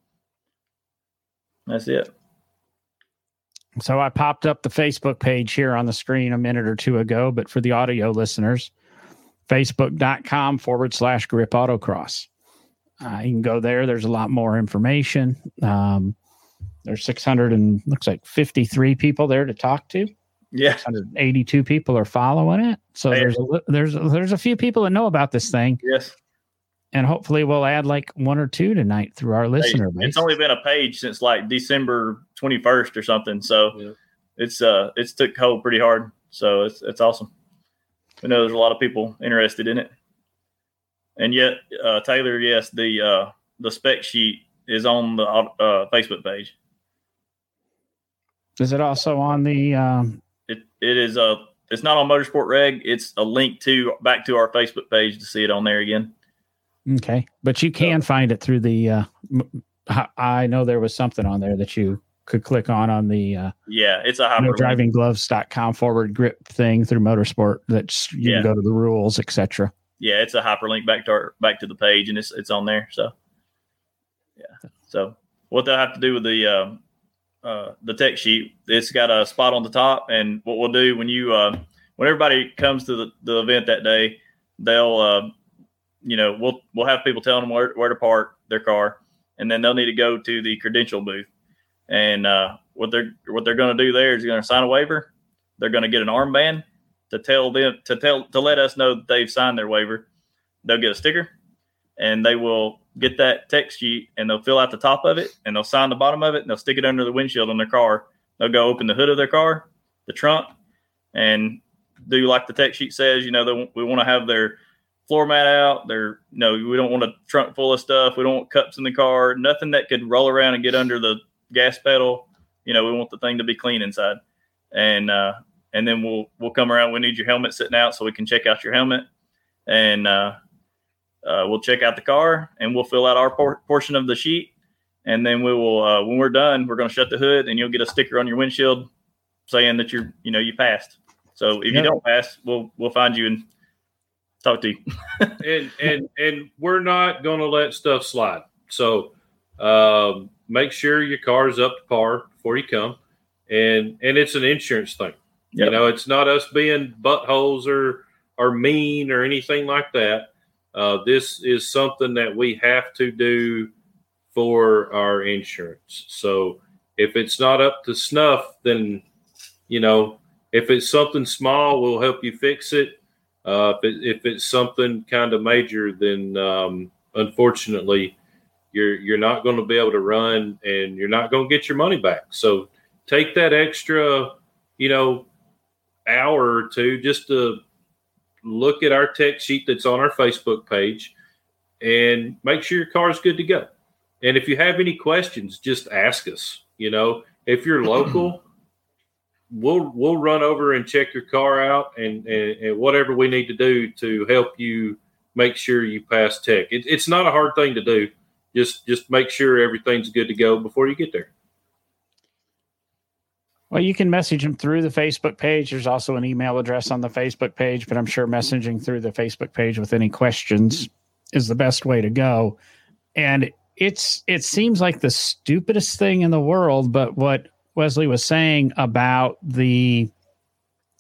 that's it. So i popped up the facebook page here on the screen a minute or two ago but for the audio listeners facebook.com forward slash grip autocross. Uh, you can go there. There's a lot more information. Um, there's 600 and looks like 53 people there to talk to yeah, 182 people are following it. So there's a, there's a, there's a few people that know about this thing. Yes, and hopefully we'll add like one or two tonight through our listener base. It's only been a page since like December 21st or something. So yeah. it's uh it's took hold pretty hard. So it's it's awesome. We know there's a lot of people interested in it. And yet, uh, Taylor, yes, the uh, the spec sheet is on the uh, Facebook page. Is it also on the um, it it is a it's not on Motorsport Reg. It's a link to back to our Facebook page to see it on there again. Okay, but you can so, find it through the. Uh, I know there was something on there that you could click on on the. Uh, yeah, it's a hyperlink. drivinggloves.com forward grip thing through Motorsport. That's you yeah. can go to the rules, etc. Yeah, it's a hyperlink back to our back to the page, and it's it's on there. So, yeah. So what they'll have to do with the uh, uh, the tech sheet. It's got a spot on the top, and what we'll do when you uh, when everybody comes to the, the event that day, they'll uh, you know we'll we'll have people telling them where, where to park their car, and then they'll need to go to the credential booth. And uh, what they're what they're going to do there is they're going to sign a waiver. They're going to get an armband to tell them to tell to let us know that they've signed their waiver. They'll get a sticker, and they will get that tech sheet and they'll fill out the top of it and they'll sign the bottom of it and they'll stick it under the windshield on their car. They'll go open the hood of their car, the trunk, and do like the tech sheet says. You know, they, we want to have their floor mat out. Their, you know, we don't want a trunk full of stuff. We don't want cups in the car. Nothing that could roll around and get under the gas pedal. You know, we want the thing to be clean inside. And uh, and then we'll we'll come around. We need your helmet sitting out so we can check out your helmet, and uh, uh, we'll check out the car and we'll fill out our por- portion of the sheet. And then we will, uh, when we're done, we're going to shut the hood and you'll get a sticker on your windshield saying that you're, you know, you passed. So if yep. you don't pass, we'll, we'll find you and talk to you. <laughs> and, and, and we're not going to let stuff slide. So, um, make sure your car is up to par before you come. And, and it's an insurance thing. Yep. You know, it's not us being buttholes or, or mean or anything like that uh, this is something that we have to do for our insurance. So if it's not up to snuff, then you know if it's something small, we'll help you fix it. Uh, if, it, if it's something kind of major, then um, unfortunately, you're you're not going to be able to run, and you're not going to get your money back. So take that extra, you know, hour or two just to look at our tech sheet that's on our Facebook page and make sure your car is good to go. And if you have any questions, just ask us. You know, if you're <clears throat> local, we'll we'll run over and check your car out and, and, and, whatever we need to do to help you make sure you pass tech. It, it's not a hard thing to do. Just just make sure everything's good to go before you get there. Well, you can message them through the Facebook page. There's also an email address on the Facebook page, but I'm sure messaging through the Facebook page with any questions is the best way to go. And it's it seems like the stupidest thing in the world, but what Wesley was saying about the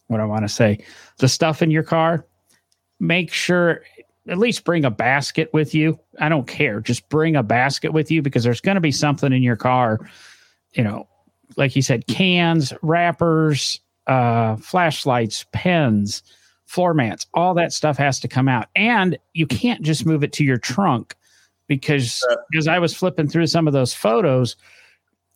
what I want to say, the stuff in your car, make sure at least bring a basket with you. I don't care. Just bring a basket with you because there's going to be something in your car, you know, like you said, cans, wrappers, uh, flashlights, pens, floor mats, all that stuff has to come out. And you can't just move it to your trunk because as I was flipping through some of those photos,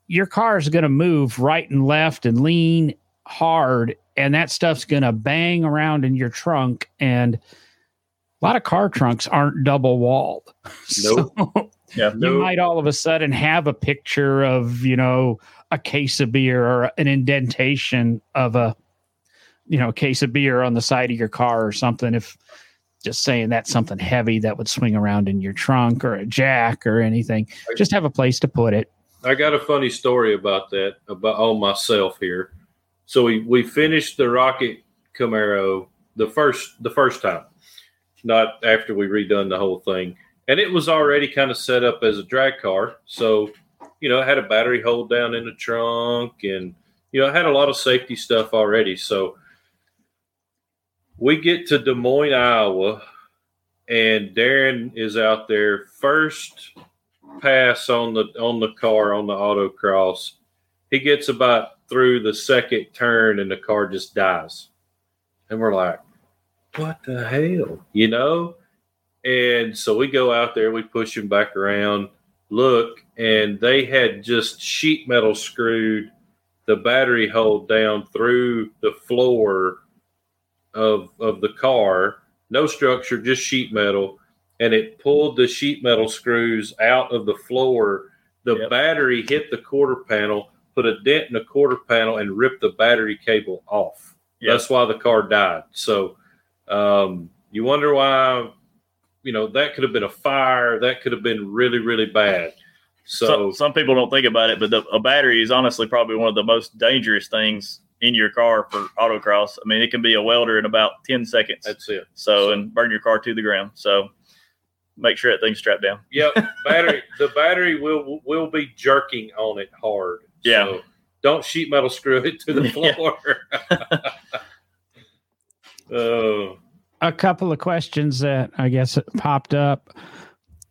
your car is going to move right and left and lean hard, and that stuff's going to bang around in your trunk. And a lot of car trunks aren't double walled. <laughs> Nope. So yeah, you might all of a sudden have a picture of, you know, a case of beer or an indentation of a you know a case of beer on the side of your car or something if just saying that's something heavy that would swing around in your trunk or a jack or anything just have a place to put it. I got a funny story about that about on myself here. So we we finished the rocket camaro the first the first time not after we redone the whole thing. And it was already kind of set up as a drag car so you know, it had a battery hold down in the trunk and, you know, I had a lot of safety stuff already. So we get to Des Moines, Iowa, and Darren is out there first pass on the on the car on the autocross. He gets about through the second turn and the car just dies. And we're like, what the hell? You know? And so we go out there, we push him back around look, and they had just sheet metal screwed the battery hold down through the floor of of the car. No structure, just sheet metal, and it pulled the sheet metal screws out of the floor. The yep. battery hit the quarter panel, put a dent in the quarter panel, and ripped the battery cable off. Yep. That's why the car died. So um, you wonder why you know that could have been a fire that could have been really really bad. So some, some people don't think about it but the, a battery is honestly probably one of the most dangerous things in your car for autocross. I mean it can be a welder in about 10 seconds. That's it. So, so and burn your car to the ground. So make sure that thing's strapped down. Yep. <laughs> Battery the battery will will be jerking on it hard. Yeah. So don't sheet metal screw it to the <laughs> floor. <laughs> Oh a couple of questions that I guess popped up.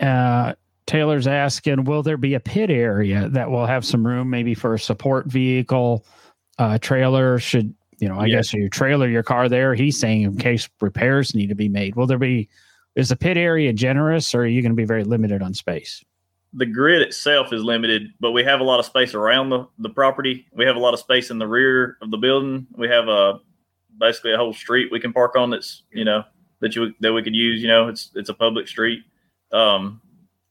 Uh, Taylor's asking, will there be a pit area that will have some room, maybe for a support vehicle, uh, trailer? Should you know? I yeah. guess you trailer your car there. He's saying in case repairs need to be made. Will there be is the pit area generous, or are you going to be very limited on space? The grid itself is limited, but we have a lot of space around the, the property. We have a lot of space in the rear of the building. We have a basically a whole street we can park on that's you know that you that we could use. You know, it's it's a public street. Um,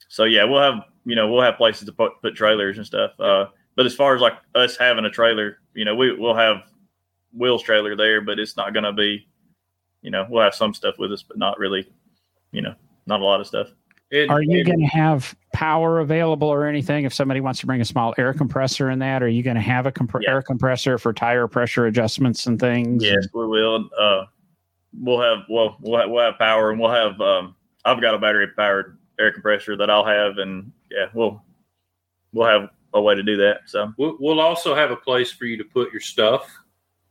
so yeah, we'll have you know we'll have places to put, put trailers and stuff. Uh, but as far as like us having a trailer, you know, we we'll have Will's trailer there, but it's not going to be, you know, we'll have some stuff with us, but not really, you know, not a lot of stuff. And, are you going to have power available or anything if somebody wants to bring a small air compressor in that? Are you going to have a comp- yeah. air compressor for tire pressure adjustments and things? Yes, we will. Uh, we'll have well, we'll have, we'll have power, and we'll have. Um, I've got a battery powered air compressor that I'll have, and yeah, we'll we'll have a way to do that. So we'll, we'll also have a place for you to put your stuff.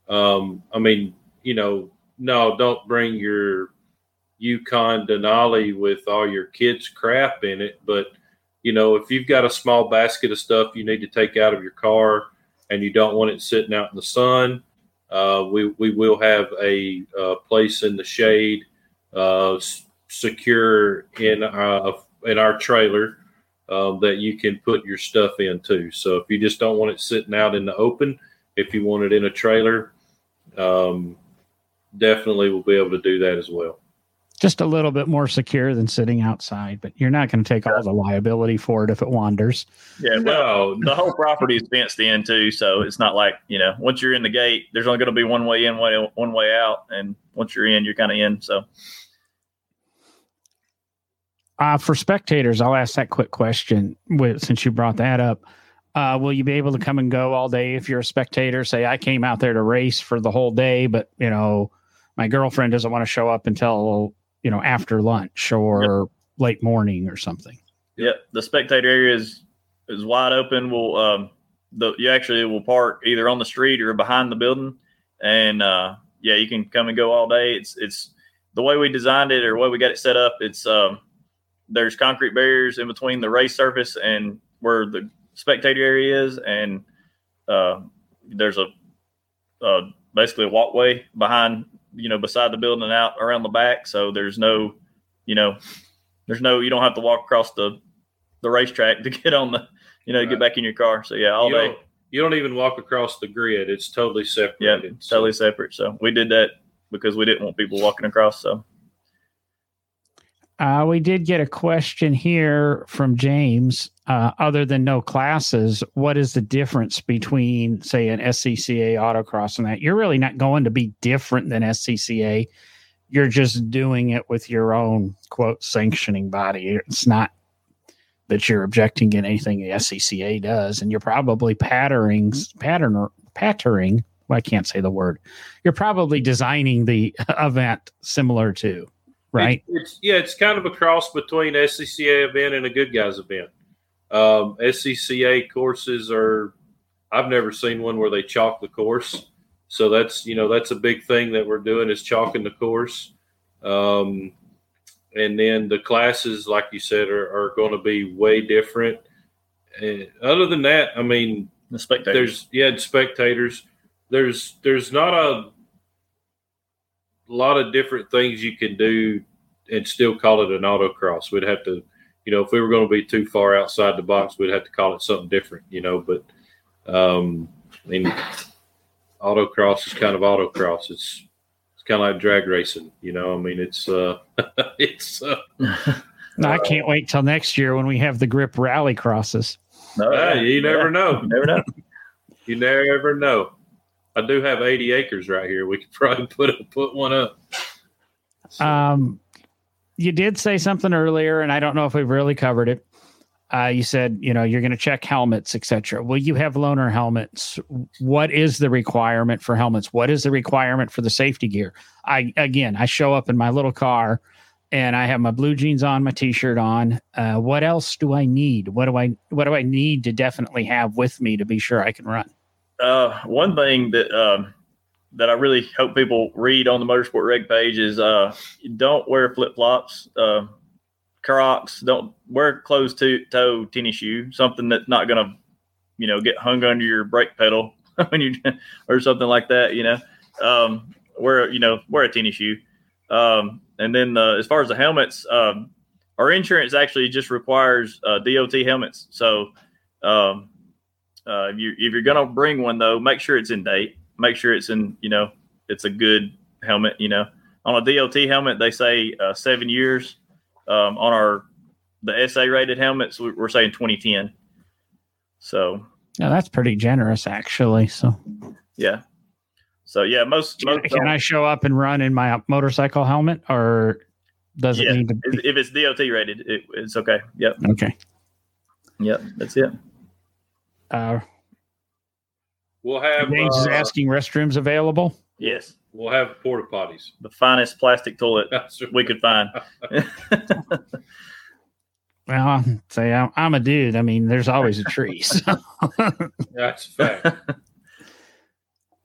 Um, I mean, you know, no, don't bring your Yukon Denali with all your kids' crap in it. But you know, if you've got a small basket of stuff you need to take out of your car and you don't want it sitting out in the sun, uh, we we will have a, a place in the shade, uh, secure in uh, in our trailer um, that you can put your stuff in too. So if you just don't want it sitting out in the open, if you want it in a trailer, um, definitely we'll be able to do that as well. Just a little bit more secure than sitting outside, but you're not going to take all the liability for it if it wanders. Yeah, well, the whole property is fenced in too, so it's not like you know once you're in the gate, there's only going to be one way in, one one way out, and once you're in, you're kind of in. So uh, for spectators, I'll ask that quick question with, since you brought that up. Uh, will you be able to come and go all day if you're a spectator? Say, I came out there to race for the whole day, but you know, my girlfriend doesn't want to show up until you know after lunch or yep. late morning or something. Yep, the spectator area is is wide open. We'll um, the you actually will park either on the street or behind the building, and uh, yeah, you can come and go all day. It's it's the way we designed it or the way we got it set up. It's um, there's concrete barriers in between the race surface and where the spectator area is, and uh, there's a uh, basically a walkway behind, you know, beside the building and out around the back. So there's no, you know, there's no, you don't have to walk across the the racetrack to <laughs> get on the, you know, right. get back in your car. So yeah, all you day. Don't, you don't even walk across the grid. It's totally separate. Yeah, totally separate. So we did that because we didn't want people walking across. So uh, we did get a question here from James. Uh, other than no classes, what is the difference between, say, an SCCA autocross and that? You're really not going to be different than SCCA. You're just doing it with your own quote sanctioning body. It's not that you're objecting in anything the SCCA does, and you're probably patterning pattern patterning. Well, I can't say the word. You're probably designing the <laughs> event similar to right? It, it's yeah, it's kind of a cross between SCCA event and a good guys event. Um, SCCA courses are I've never seen one where they chalk the course, so that's you know that's a big thing that we're doing is chalking the course. Um, and then the classes, like you said, are, are going to be way different. And other than that, I mean, the spectators. There's yeah, spectators. There's there's not a a lot of different things you can do and still call it an autocross. We'd have to, you know, if we were going to be too far outside the box, we'd have to call it something different, you know. But um, I mean, autocross is kind of autocross. It's it's kind of like drag racing, you know. I mean, it's uh, <laughs> it's. Uh, no, <laughs> I can't wait till next year when we have the grip rally crosses. No, uh, you never know. You never know. you never know. I do have 80 acres right here. We could <laughs> probably put a, put one up. So. Um, you did say something earlier, and I don't know if we've really covered it. Uh, you said you know you're going to check helmets, etc. Will you have loaner helmets? What is the requirement for helmets? What is the requirement for the safety gear? I again, I show up in my little car, and I have my blue jeans on, my t-shirt on. Uh, what else do I need? What do I what do I need to definitely have with me to be sure I can run? Uh, one thing that um, that I really hope people read on the Motorsport Reg page is uh, don't wear flip flops, uh, Crocs. Don't wear closed toe tennis shoe. Something that's not going to, you know, get hung under your brake pedal <laughs> when you or something like that. You know, um, wear you know wear a tennis shoe. Um, and then uh, as far as the helmets, um, our insurance actually just requires uh, DOT helmets. So um, uh, if, you, if you're going to bring one though, make sure it's in date. Make sure it's in you know it's a good helmet. You know, on a DOT helmet they say uh, seven years. Um, on our the SA rated helmets, we're saying 2010. So yeah, that's pretty generous actually. So yeah. So yeah, most, most can, I show up and run in my motorcycle helmet, or does it need to? Be- if it's DOT rated, it, it's okay. Yep. Okay. Yep, that's it. Uh, we'll have. James uh, is asking restrooms available. Yes. We'll have porta potties. The finest plastic toilet <laughs> we could find. <laughs> well, I'll say I'm, I'm, a dude. I mean, there's always a tree. So. <laughs> That's fact.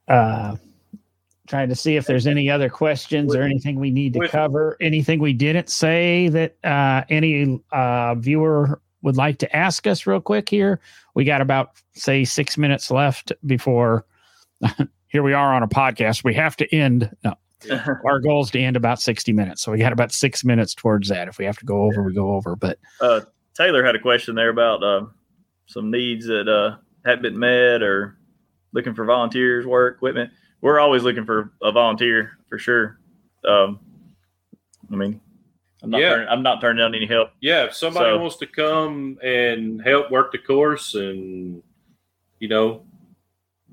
Uh, trying to see if there's any other questions or anything we need to cover. Anything we didn't say that uh, any uh, viewer would like to ask us real quick here. We got about say six minutes left before. <laughs> here we are on a podcast. We have to end. No, <laughs> our goal is to end about 60 minutes. So we got about six minutes towards that. If we have to go over, we go over. But uh, Taylor had a question there about uh, some needs that uh, hadn't been met or looking for volunteers, work, equipment we're always looking for a volunteer for sure. Um, I mean, I'm not, yeah. turning, I'm not turning down any help. Yeah, if somebody so, wants to come and help work the course and you know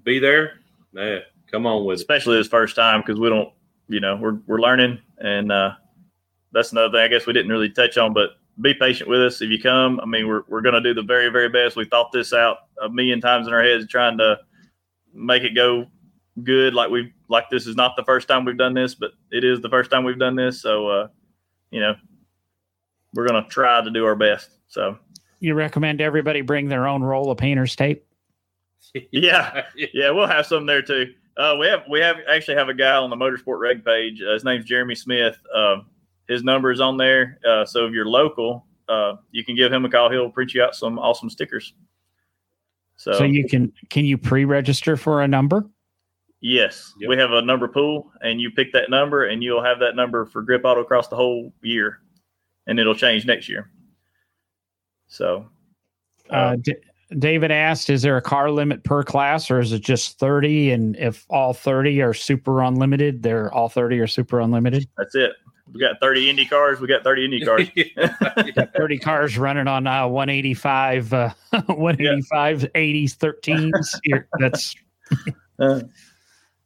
be there, man, come on with Especially it. this first time because we don't, you know, we're we're learning, and uh, that's another thing I guess we didn't really touch on, but be patient with us if you come. I mean, we're we're going to do the very very best. We thought this out a million times in our heads, trying to make it go good. Like we like this is not the first time we've done this, but it is the first time we've done this. So uh, you know, we're gonna try to do our best. So you recommend everybody bring their own roll of painter's tape? <laughs> yeah, yeah, we'll have some there too. Uh, we have we have actually have a guy on the motorsport reg page. Uh, his name's Jeremy Smith. Uh, his number is on there. Uh, so if you're local, uh, you can give him a call. He'll print you out some awesome stickers. So, so you can can you pre-register for a number? Yes, yep. we have a number pool, and you pick that number, and you'll have that number for Grip Autocross the whole year, and it'll change next year. So, uh, uh, D- David asked, "Is there a car limit per class, or is it just thirty? And if all thirty are super unlimited, they're all thirty are super unlimited. That's it. We got thirty Indy cars. We got thirty Indy cars. <laughs> <laughs> got thirty cars running on uh, one eighty five, uh, <laughs> one eighty five, eighties, thirteens. That's."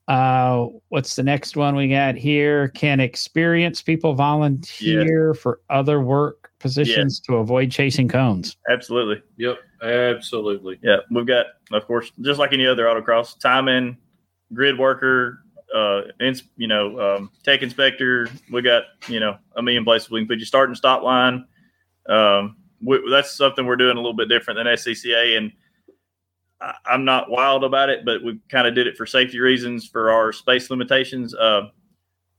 Uh, what's the next one we got here? Can experienced people volunteer yeah. for other work positions yeah. to avoid chasing cones? Absolutely. Yep. Absolutely. Yeah. We've got, of course, just like any other autocross, timing, grid worker, uh, ins- you know, um, tech inspector. We got, you know, a million places we can put you start and stop line. Um, we, that's something we're doing a little bit different than SCCA. And, I'm not wild about it, but we kind of did it for safety reasons for our space limitations. Uh,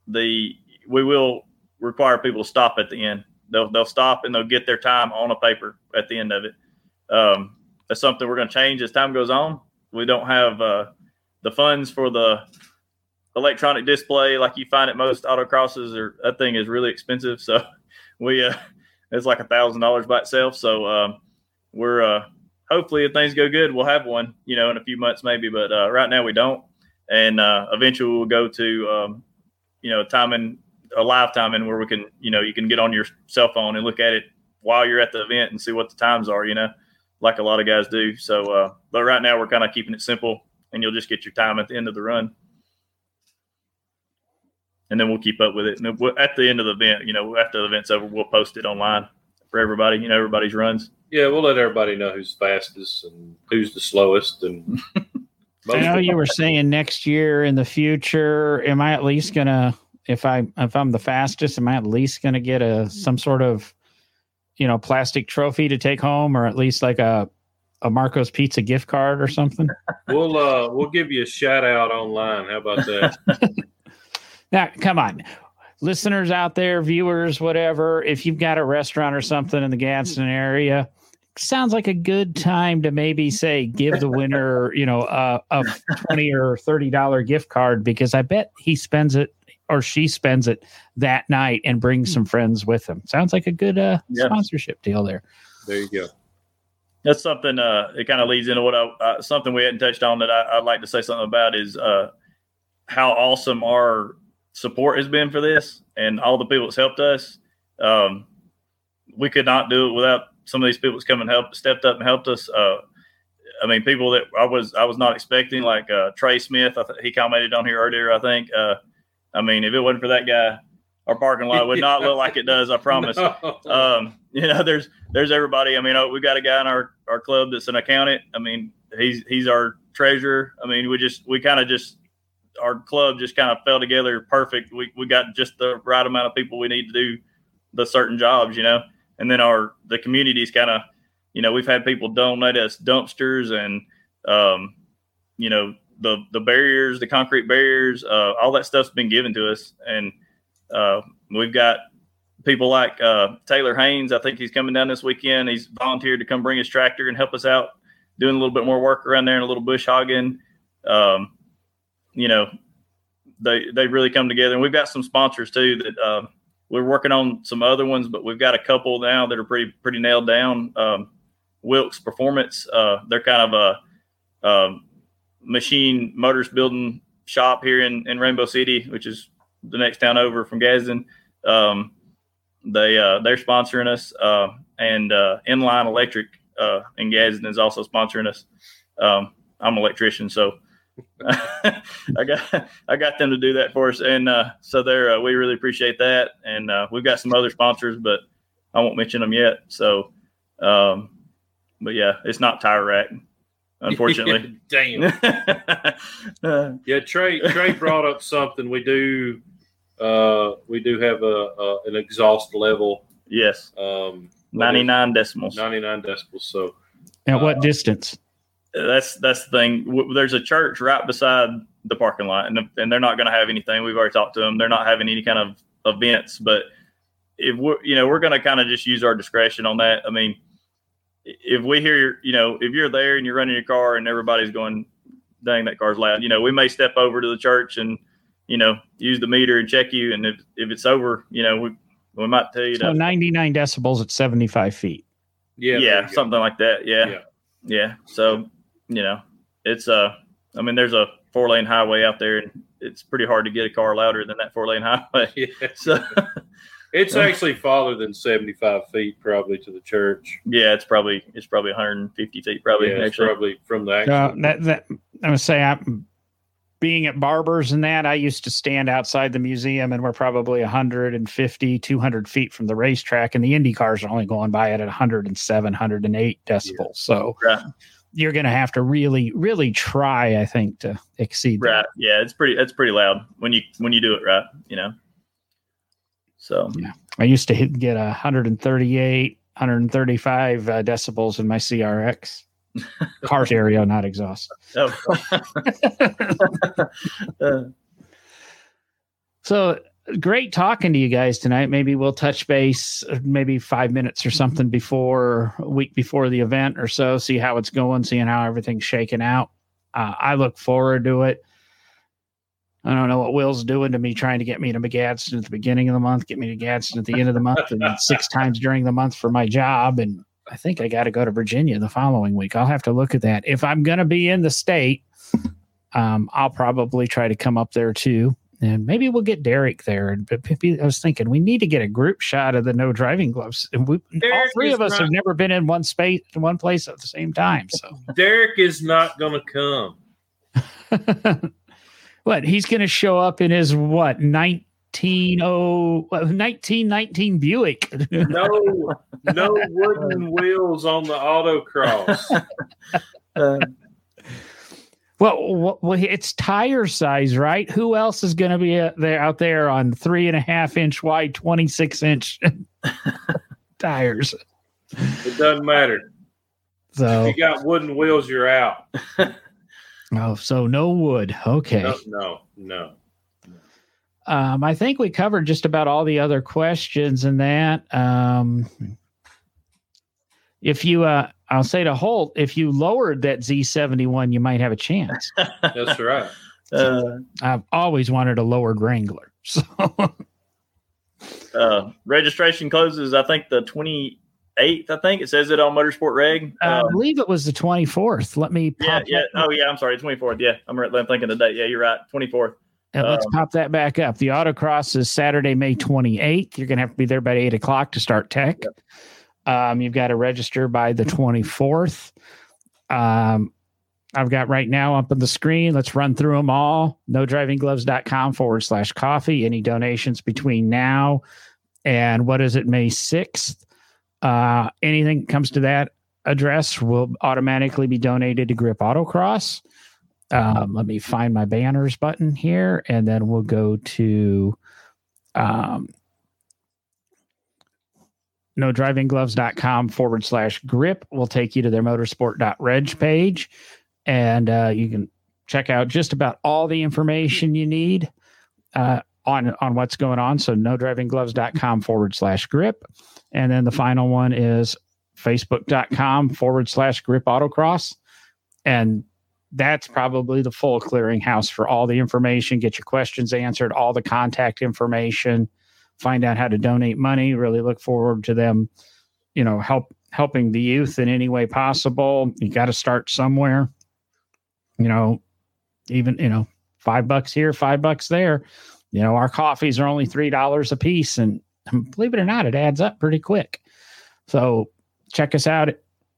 the we will require people to stop at the end. They'll they'll stop and they'll get their time on a paper at the end of it. Um, that's something we're going to change as time goes on. We don't have uh, the funds for the electronic display like you find at most autocrosses. Or that thing is really expensive, so <laughs> we uh, it's like a thousand dollars by itself. So um, we're uh, hopefully, if things go good, we'll have one, you know, in a few months maybe. But uh, right now we don't, and uh, eventually we'll go to, um, you know, timing a live timing where we can, you know, you can get on your cell phone and look at it while you're at the event and see what the times are, you know, like a lot of guys do. So, uh, but right now we're kind of keeping it simple, and you'll just get your time at the end of the run. And then we'll keep up with it. And at the end of the event, you know, after the event's over, we'll post it online for everybody. You know, everybody's runs. Yeah, we'll let everybody know who's fastest and who's the slowest. And <laughs> I know you were saying next year in the future, am I at least gonna if I if I'm the fastest, am I at least gonna get a some sort of you know plastic trophy to take home, or at least like a a Marco's Pizza gift card or something? <laughs> We'll uh we'll give you a shout out online. How about that? <laughs> now, come on listeners out there, viewers, whatever, if you've got a restaurant or something in the Gadsden area, sounds like a good time to maybe say give the winner, you know, a, a twenty or thirty dollar gift card because I bet he spends it or she spends it that night and brings some friends with them. Sounds like a good uh, yeah. sponsorship deal there. There you go. That's something. Uh, it kind of leads into what I uh, something we hadn't touched on that I, would like to say something about is uh, how awesome our support has been for this and all the people that's helped us. Um, we could not do it without some of these people that's come and helped, stepped up and helped us. Uh, I mean, people that I was I was not expecting, like uh, Trey Smith. Th- he commented on here earlier. I think. Uh, I mean, if it wasn't for that guy, our parking lot would not look like it does. I <laughs> promise. no. um, you know, there's there's everybody. I mean, oh, we got a guy in our our club that's an accountant. I mean, he's he's our treasurer. I mean, we just we kind of just our club just kind of fell together perfect. We we got just the right amount of people we need to do the certain jobs, you know. And then our the community's kind of you know, we've had people donate us dumpsters and, um, you know, the the barriers, the concrete barriers, uh, all that stuff's been given to us, and uh, we've got people like uh, Taylor Haynes. I think he's coming down this weekend. He's volunteered to come bring his tractor and help us out, doing a little bit more work around there and a little bush hogging. Um, you know, they they really come together, and we've got some sponsors too that uh, we're working on some other ones, but we've got a couple now that are pretty pretty nailed down. Um, Wilkes Performance. Uh, they're kind of a, a, machine motors building shop here in, in Rainbow City, which is the next town over from Gadsden. Um, they uh, they're sponsoring us, uh, and uh, Inline Electric uh, in Gadsden is also sponsoring us. Um, I'm an electrician, so <laughs> I got I got them to do that for us, and uh, so they're uh, we really appreciate that. And uh, we've got some other sponsors, but I won't mention them yet. So um, but yeah, it's not tire rack, unfortunately. <laughs> Damn. <laughs> yeah, Trey Trey brought up something. We do uh we do have a, a an exhaust level. Yes. Um 99 decimals. 99 decibels. So at what uh, distance? That's that's the thing. There's a church right beside the parking lot, and, and they're not going to have anything. We've already talked to them. They're not having any kind of events, but if we're you know we're going to kind of just use our discretion on that. I mean, if we hear, you know, if you're there and you're running your car and everybody's going, dang, that car's loud, you know, we may step over to the church and, you know, use the meter and check you. And if, if it's over, you know, we, we might tell you so 99 decibels at 75 feet. Yeah. Yeah. Something like that. Yeah. yeah. Yeah. So, you know, it's, uh, I mean, there's a four lane highway out there and it's pretty hard to get a car louder than that four lane <laughs> highway. Yeah. So, <laughs> it's actually farther than 75 feet, probably to the church. Yeah, it's probably it's probably 150 feet, probably. Yeah, actually. probably from the actual. Uh, that, that, I'm gonna say I'm being at barbers and that I used to stand outside the museum and we're probably 150, 200 feet from the racetrack, and the Indy cars are only going by it at 107, 108 decibels. Yeah. So. Right. You're going to have to really, really try, I think, to exceed. Right. That. Yeah, it's pretty. It's pretty loud when you when you do it right. You know. So yeah, I used to hit, get 138, 135 uh, decibels in my CRX. <laughs> Car stereo, not exhaust. Oh. <laughs> <laughs> so great talking to you guys tonight. Maybe we'll touch base uh, maybe five minutes or something before a week before the event or so, see how it's going, seeing how everything's shaking out. Uh, I look forward to it. I don't know what Will's doing to me, trying to get me to Gadsden at the beginning of the month, get me to Gadsden at the end of the month, and six <laughs> times during the month for my job. And I think I got to go to Virginia the following week. I'll have to look at that. If I'm going to be in the state, um, I'll probably try to come up there too. And maybe we'll get Derek there. And I was thinking we need to get a group shot of the no driving gloves. And we, all three of us not, have never been in one space, one place at the same time. So <laughs> Derek is not going to come. <laughs> what he's going to show up in his what 19 1919 Buick. <laughs> no, no wooden wheels on the autocross. Uh, well, well, it's tire size, right? Who else is going to be uh, there out there on three and a half inch wide, 26 inch <laughs> tires? It doesn't matter. So if you got wooden wheels, you're out. <laughs> Oh, so no wood. Okay. No, no, no. Um, I think we covered just about all the other questions in that. Um, if you, uh, I'll say to Holt, if you lowered that Z71, you might have a chance. <laughs> That's right. Uh, I've always wanted a lowered Wrangler. <laughs> So uh, registration closes, I think, the 28th. I think it says it on Motorsport Reg. Uh, I believe it was the 24th. Let me yeah, pop yeah. that- Oh, yeah. I'm sorry. 24th. Yeah. I'm, right- I'm thinking the date. Yeah, you're right. 24th. uh, let's um, pop that back up. The autocross is Saturday, May 28th. You're going to have to be there by eight o'clock to start tech. Um, you've got to register by the 24th. Um, I've got right now up on the screen. Let's run through them all. No drivinggloves.com forward slash coffee. Any donations between now and what is it, May 6th? Uh, anything comes to that address will automatically be donated to Grip Autocross. Um, let me find my banners button here, and then we'll go to um, no drivinggloves.com forward slash grip will take you to their motorsport.reg page. And uh, you can check out just about all the information you need uh, on on what's going on. So no drivinggloves.com forward slash grip. And then the final one is facebook.com forward slash grip autocross. And that's probably the full clearinghouse for all the information get your questions answered all the contact information find out how to donate money really look forward to them you know help helping the youth in any way possible. You got to start somewhere. You know even you know five bucks here five bucks there. You know our coffees are only three dollars a piece and believe it or not it adds up pretty quick. So check us out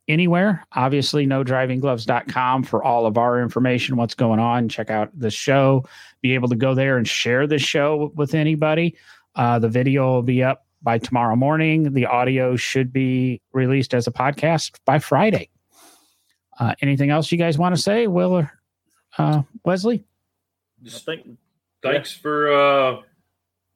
anywhere. Obviously no drivinggloves.com for all of our information what's going on. Check out the show. Be able to go there and share the show with anybody uh, the video will be up by tomorrow morning. The audio should be released as a podcast by Friday. Uh, anything else you guys want to say, Will or uh, Wesley? Just think thanks for uh,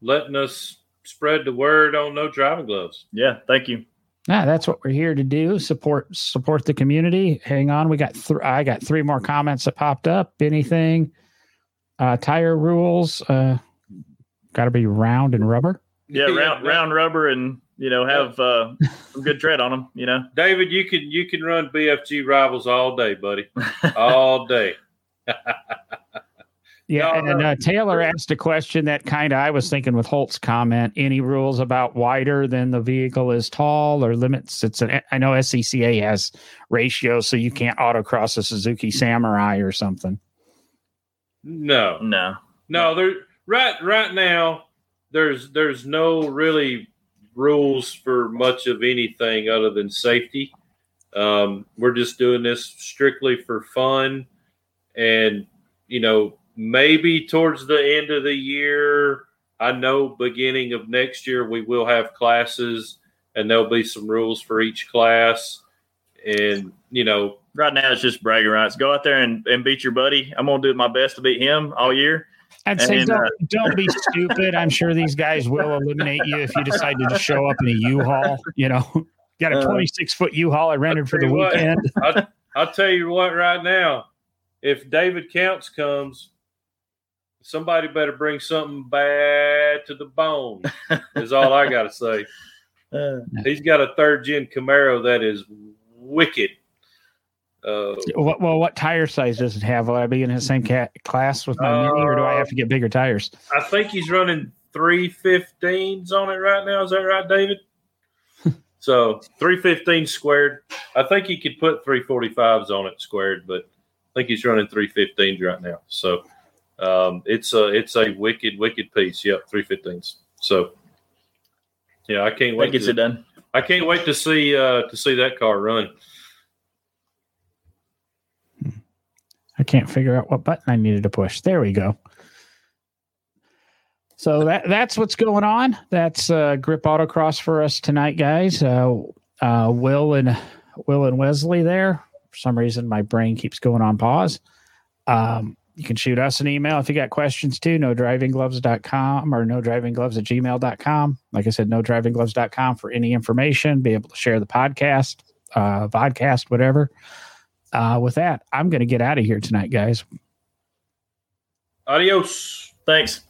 letting us spread the word on no driving gloves. Yeah. Thank you. Yeah, that's what we're here to do. Support support the community. Hang on, we got th- I got three more comments that popped up. Anything? Uh, tire rules. Uh, got to be round and rubber. Yeah. round, that- round rubber and, you know, have uh, <laughs> some good tread on them, you know. David, you can you can run BFG rivals all day, buddy, <laughs> all day. <laughs> Yeah, No, and no. uh, Taylor asked a question that kind of I was thinking with Holt's comment. Any rules about wider than the vehicle is tall or limits? It's an I know SCCA has ratios, so you can't autocross a Suzuki Samurai or something. No, No. no, there right right now there's there's no really rules for much of anything other than safety. Um, we're just doing this strictly for fun, and you know maybe towards the end of the year, I know beginning of next year we will have classes, and there'll be some rules for each class, and you know Right now, it's just bragging rights. Go out there and, and beat your buddy. I'm to do my best to beat him all year. I'd say And, don't uh, don't be <laughs> stupid. I'm sure these guys will eliminate you if you decide to just show up in a U-Haul. You know, <laughs> got a Uh, 26 foot U-Haul I rented for the tell you what. weekend. <laughs> I, I'll tell you what, right now, if David Counts comes, somebody better bring something bad to the bone. is all I got to say. Uh, He's got a third gen Camaro that is wicked. Uh, What, well, what tire size does it have? Will I be in the same ca- class with my Mini, or do I have to get bigger tires? I think he's running 315s on it right now. Is that right, David? <laughs> so 315 squared. I think he could put 345s on it squared, but I think he's running 315s right now. So um, it's a it's a wicked wicked piece. Yep, 315s. So yeah, I can't that wait. gets To, it done. I can't wait to see uh, to see that car run. I can't figure out what button I needed to push. There we go. So that that's what's going on. That's uh, grip autocross for us tonight, guys. Uh, uh, Will and Will and Wesley there. For some reason, my brain keeps going on pause. Um, you can shoot us an email if you got questions too. No drivinggloves.com or no drivinggloves at gmail.com. Like I said, no drivinggloves.com for any information, be able to share the podcast, uh, podcast, whatever. Uh, with that, I'm going to get out of here tonight, guys. Adios. Thanks.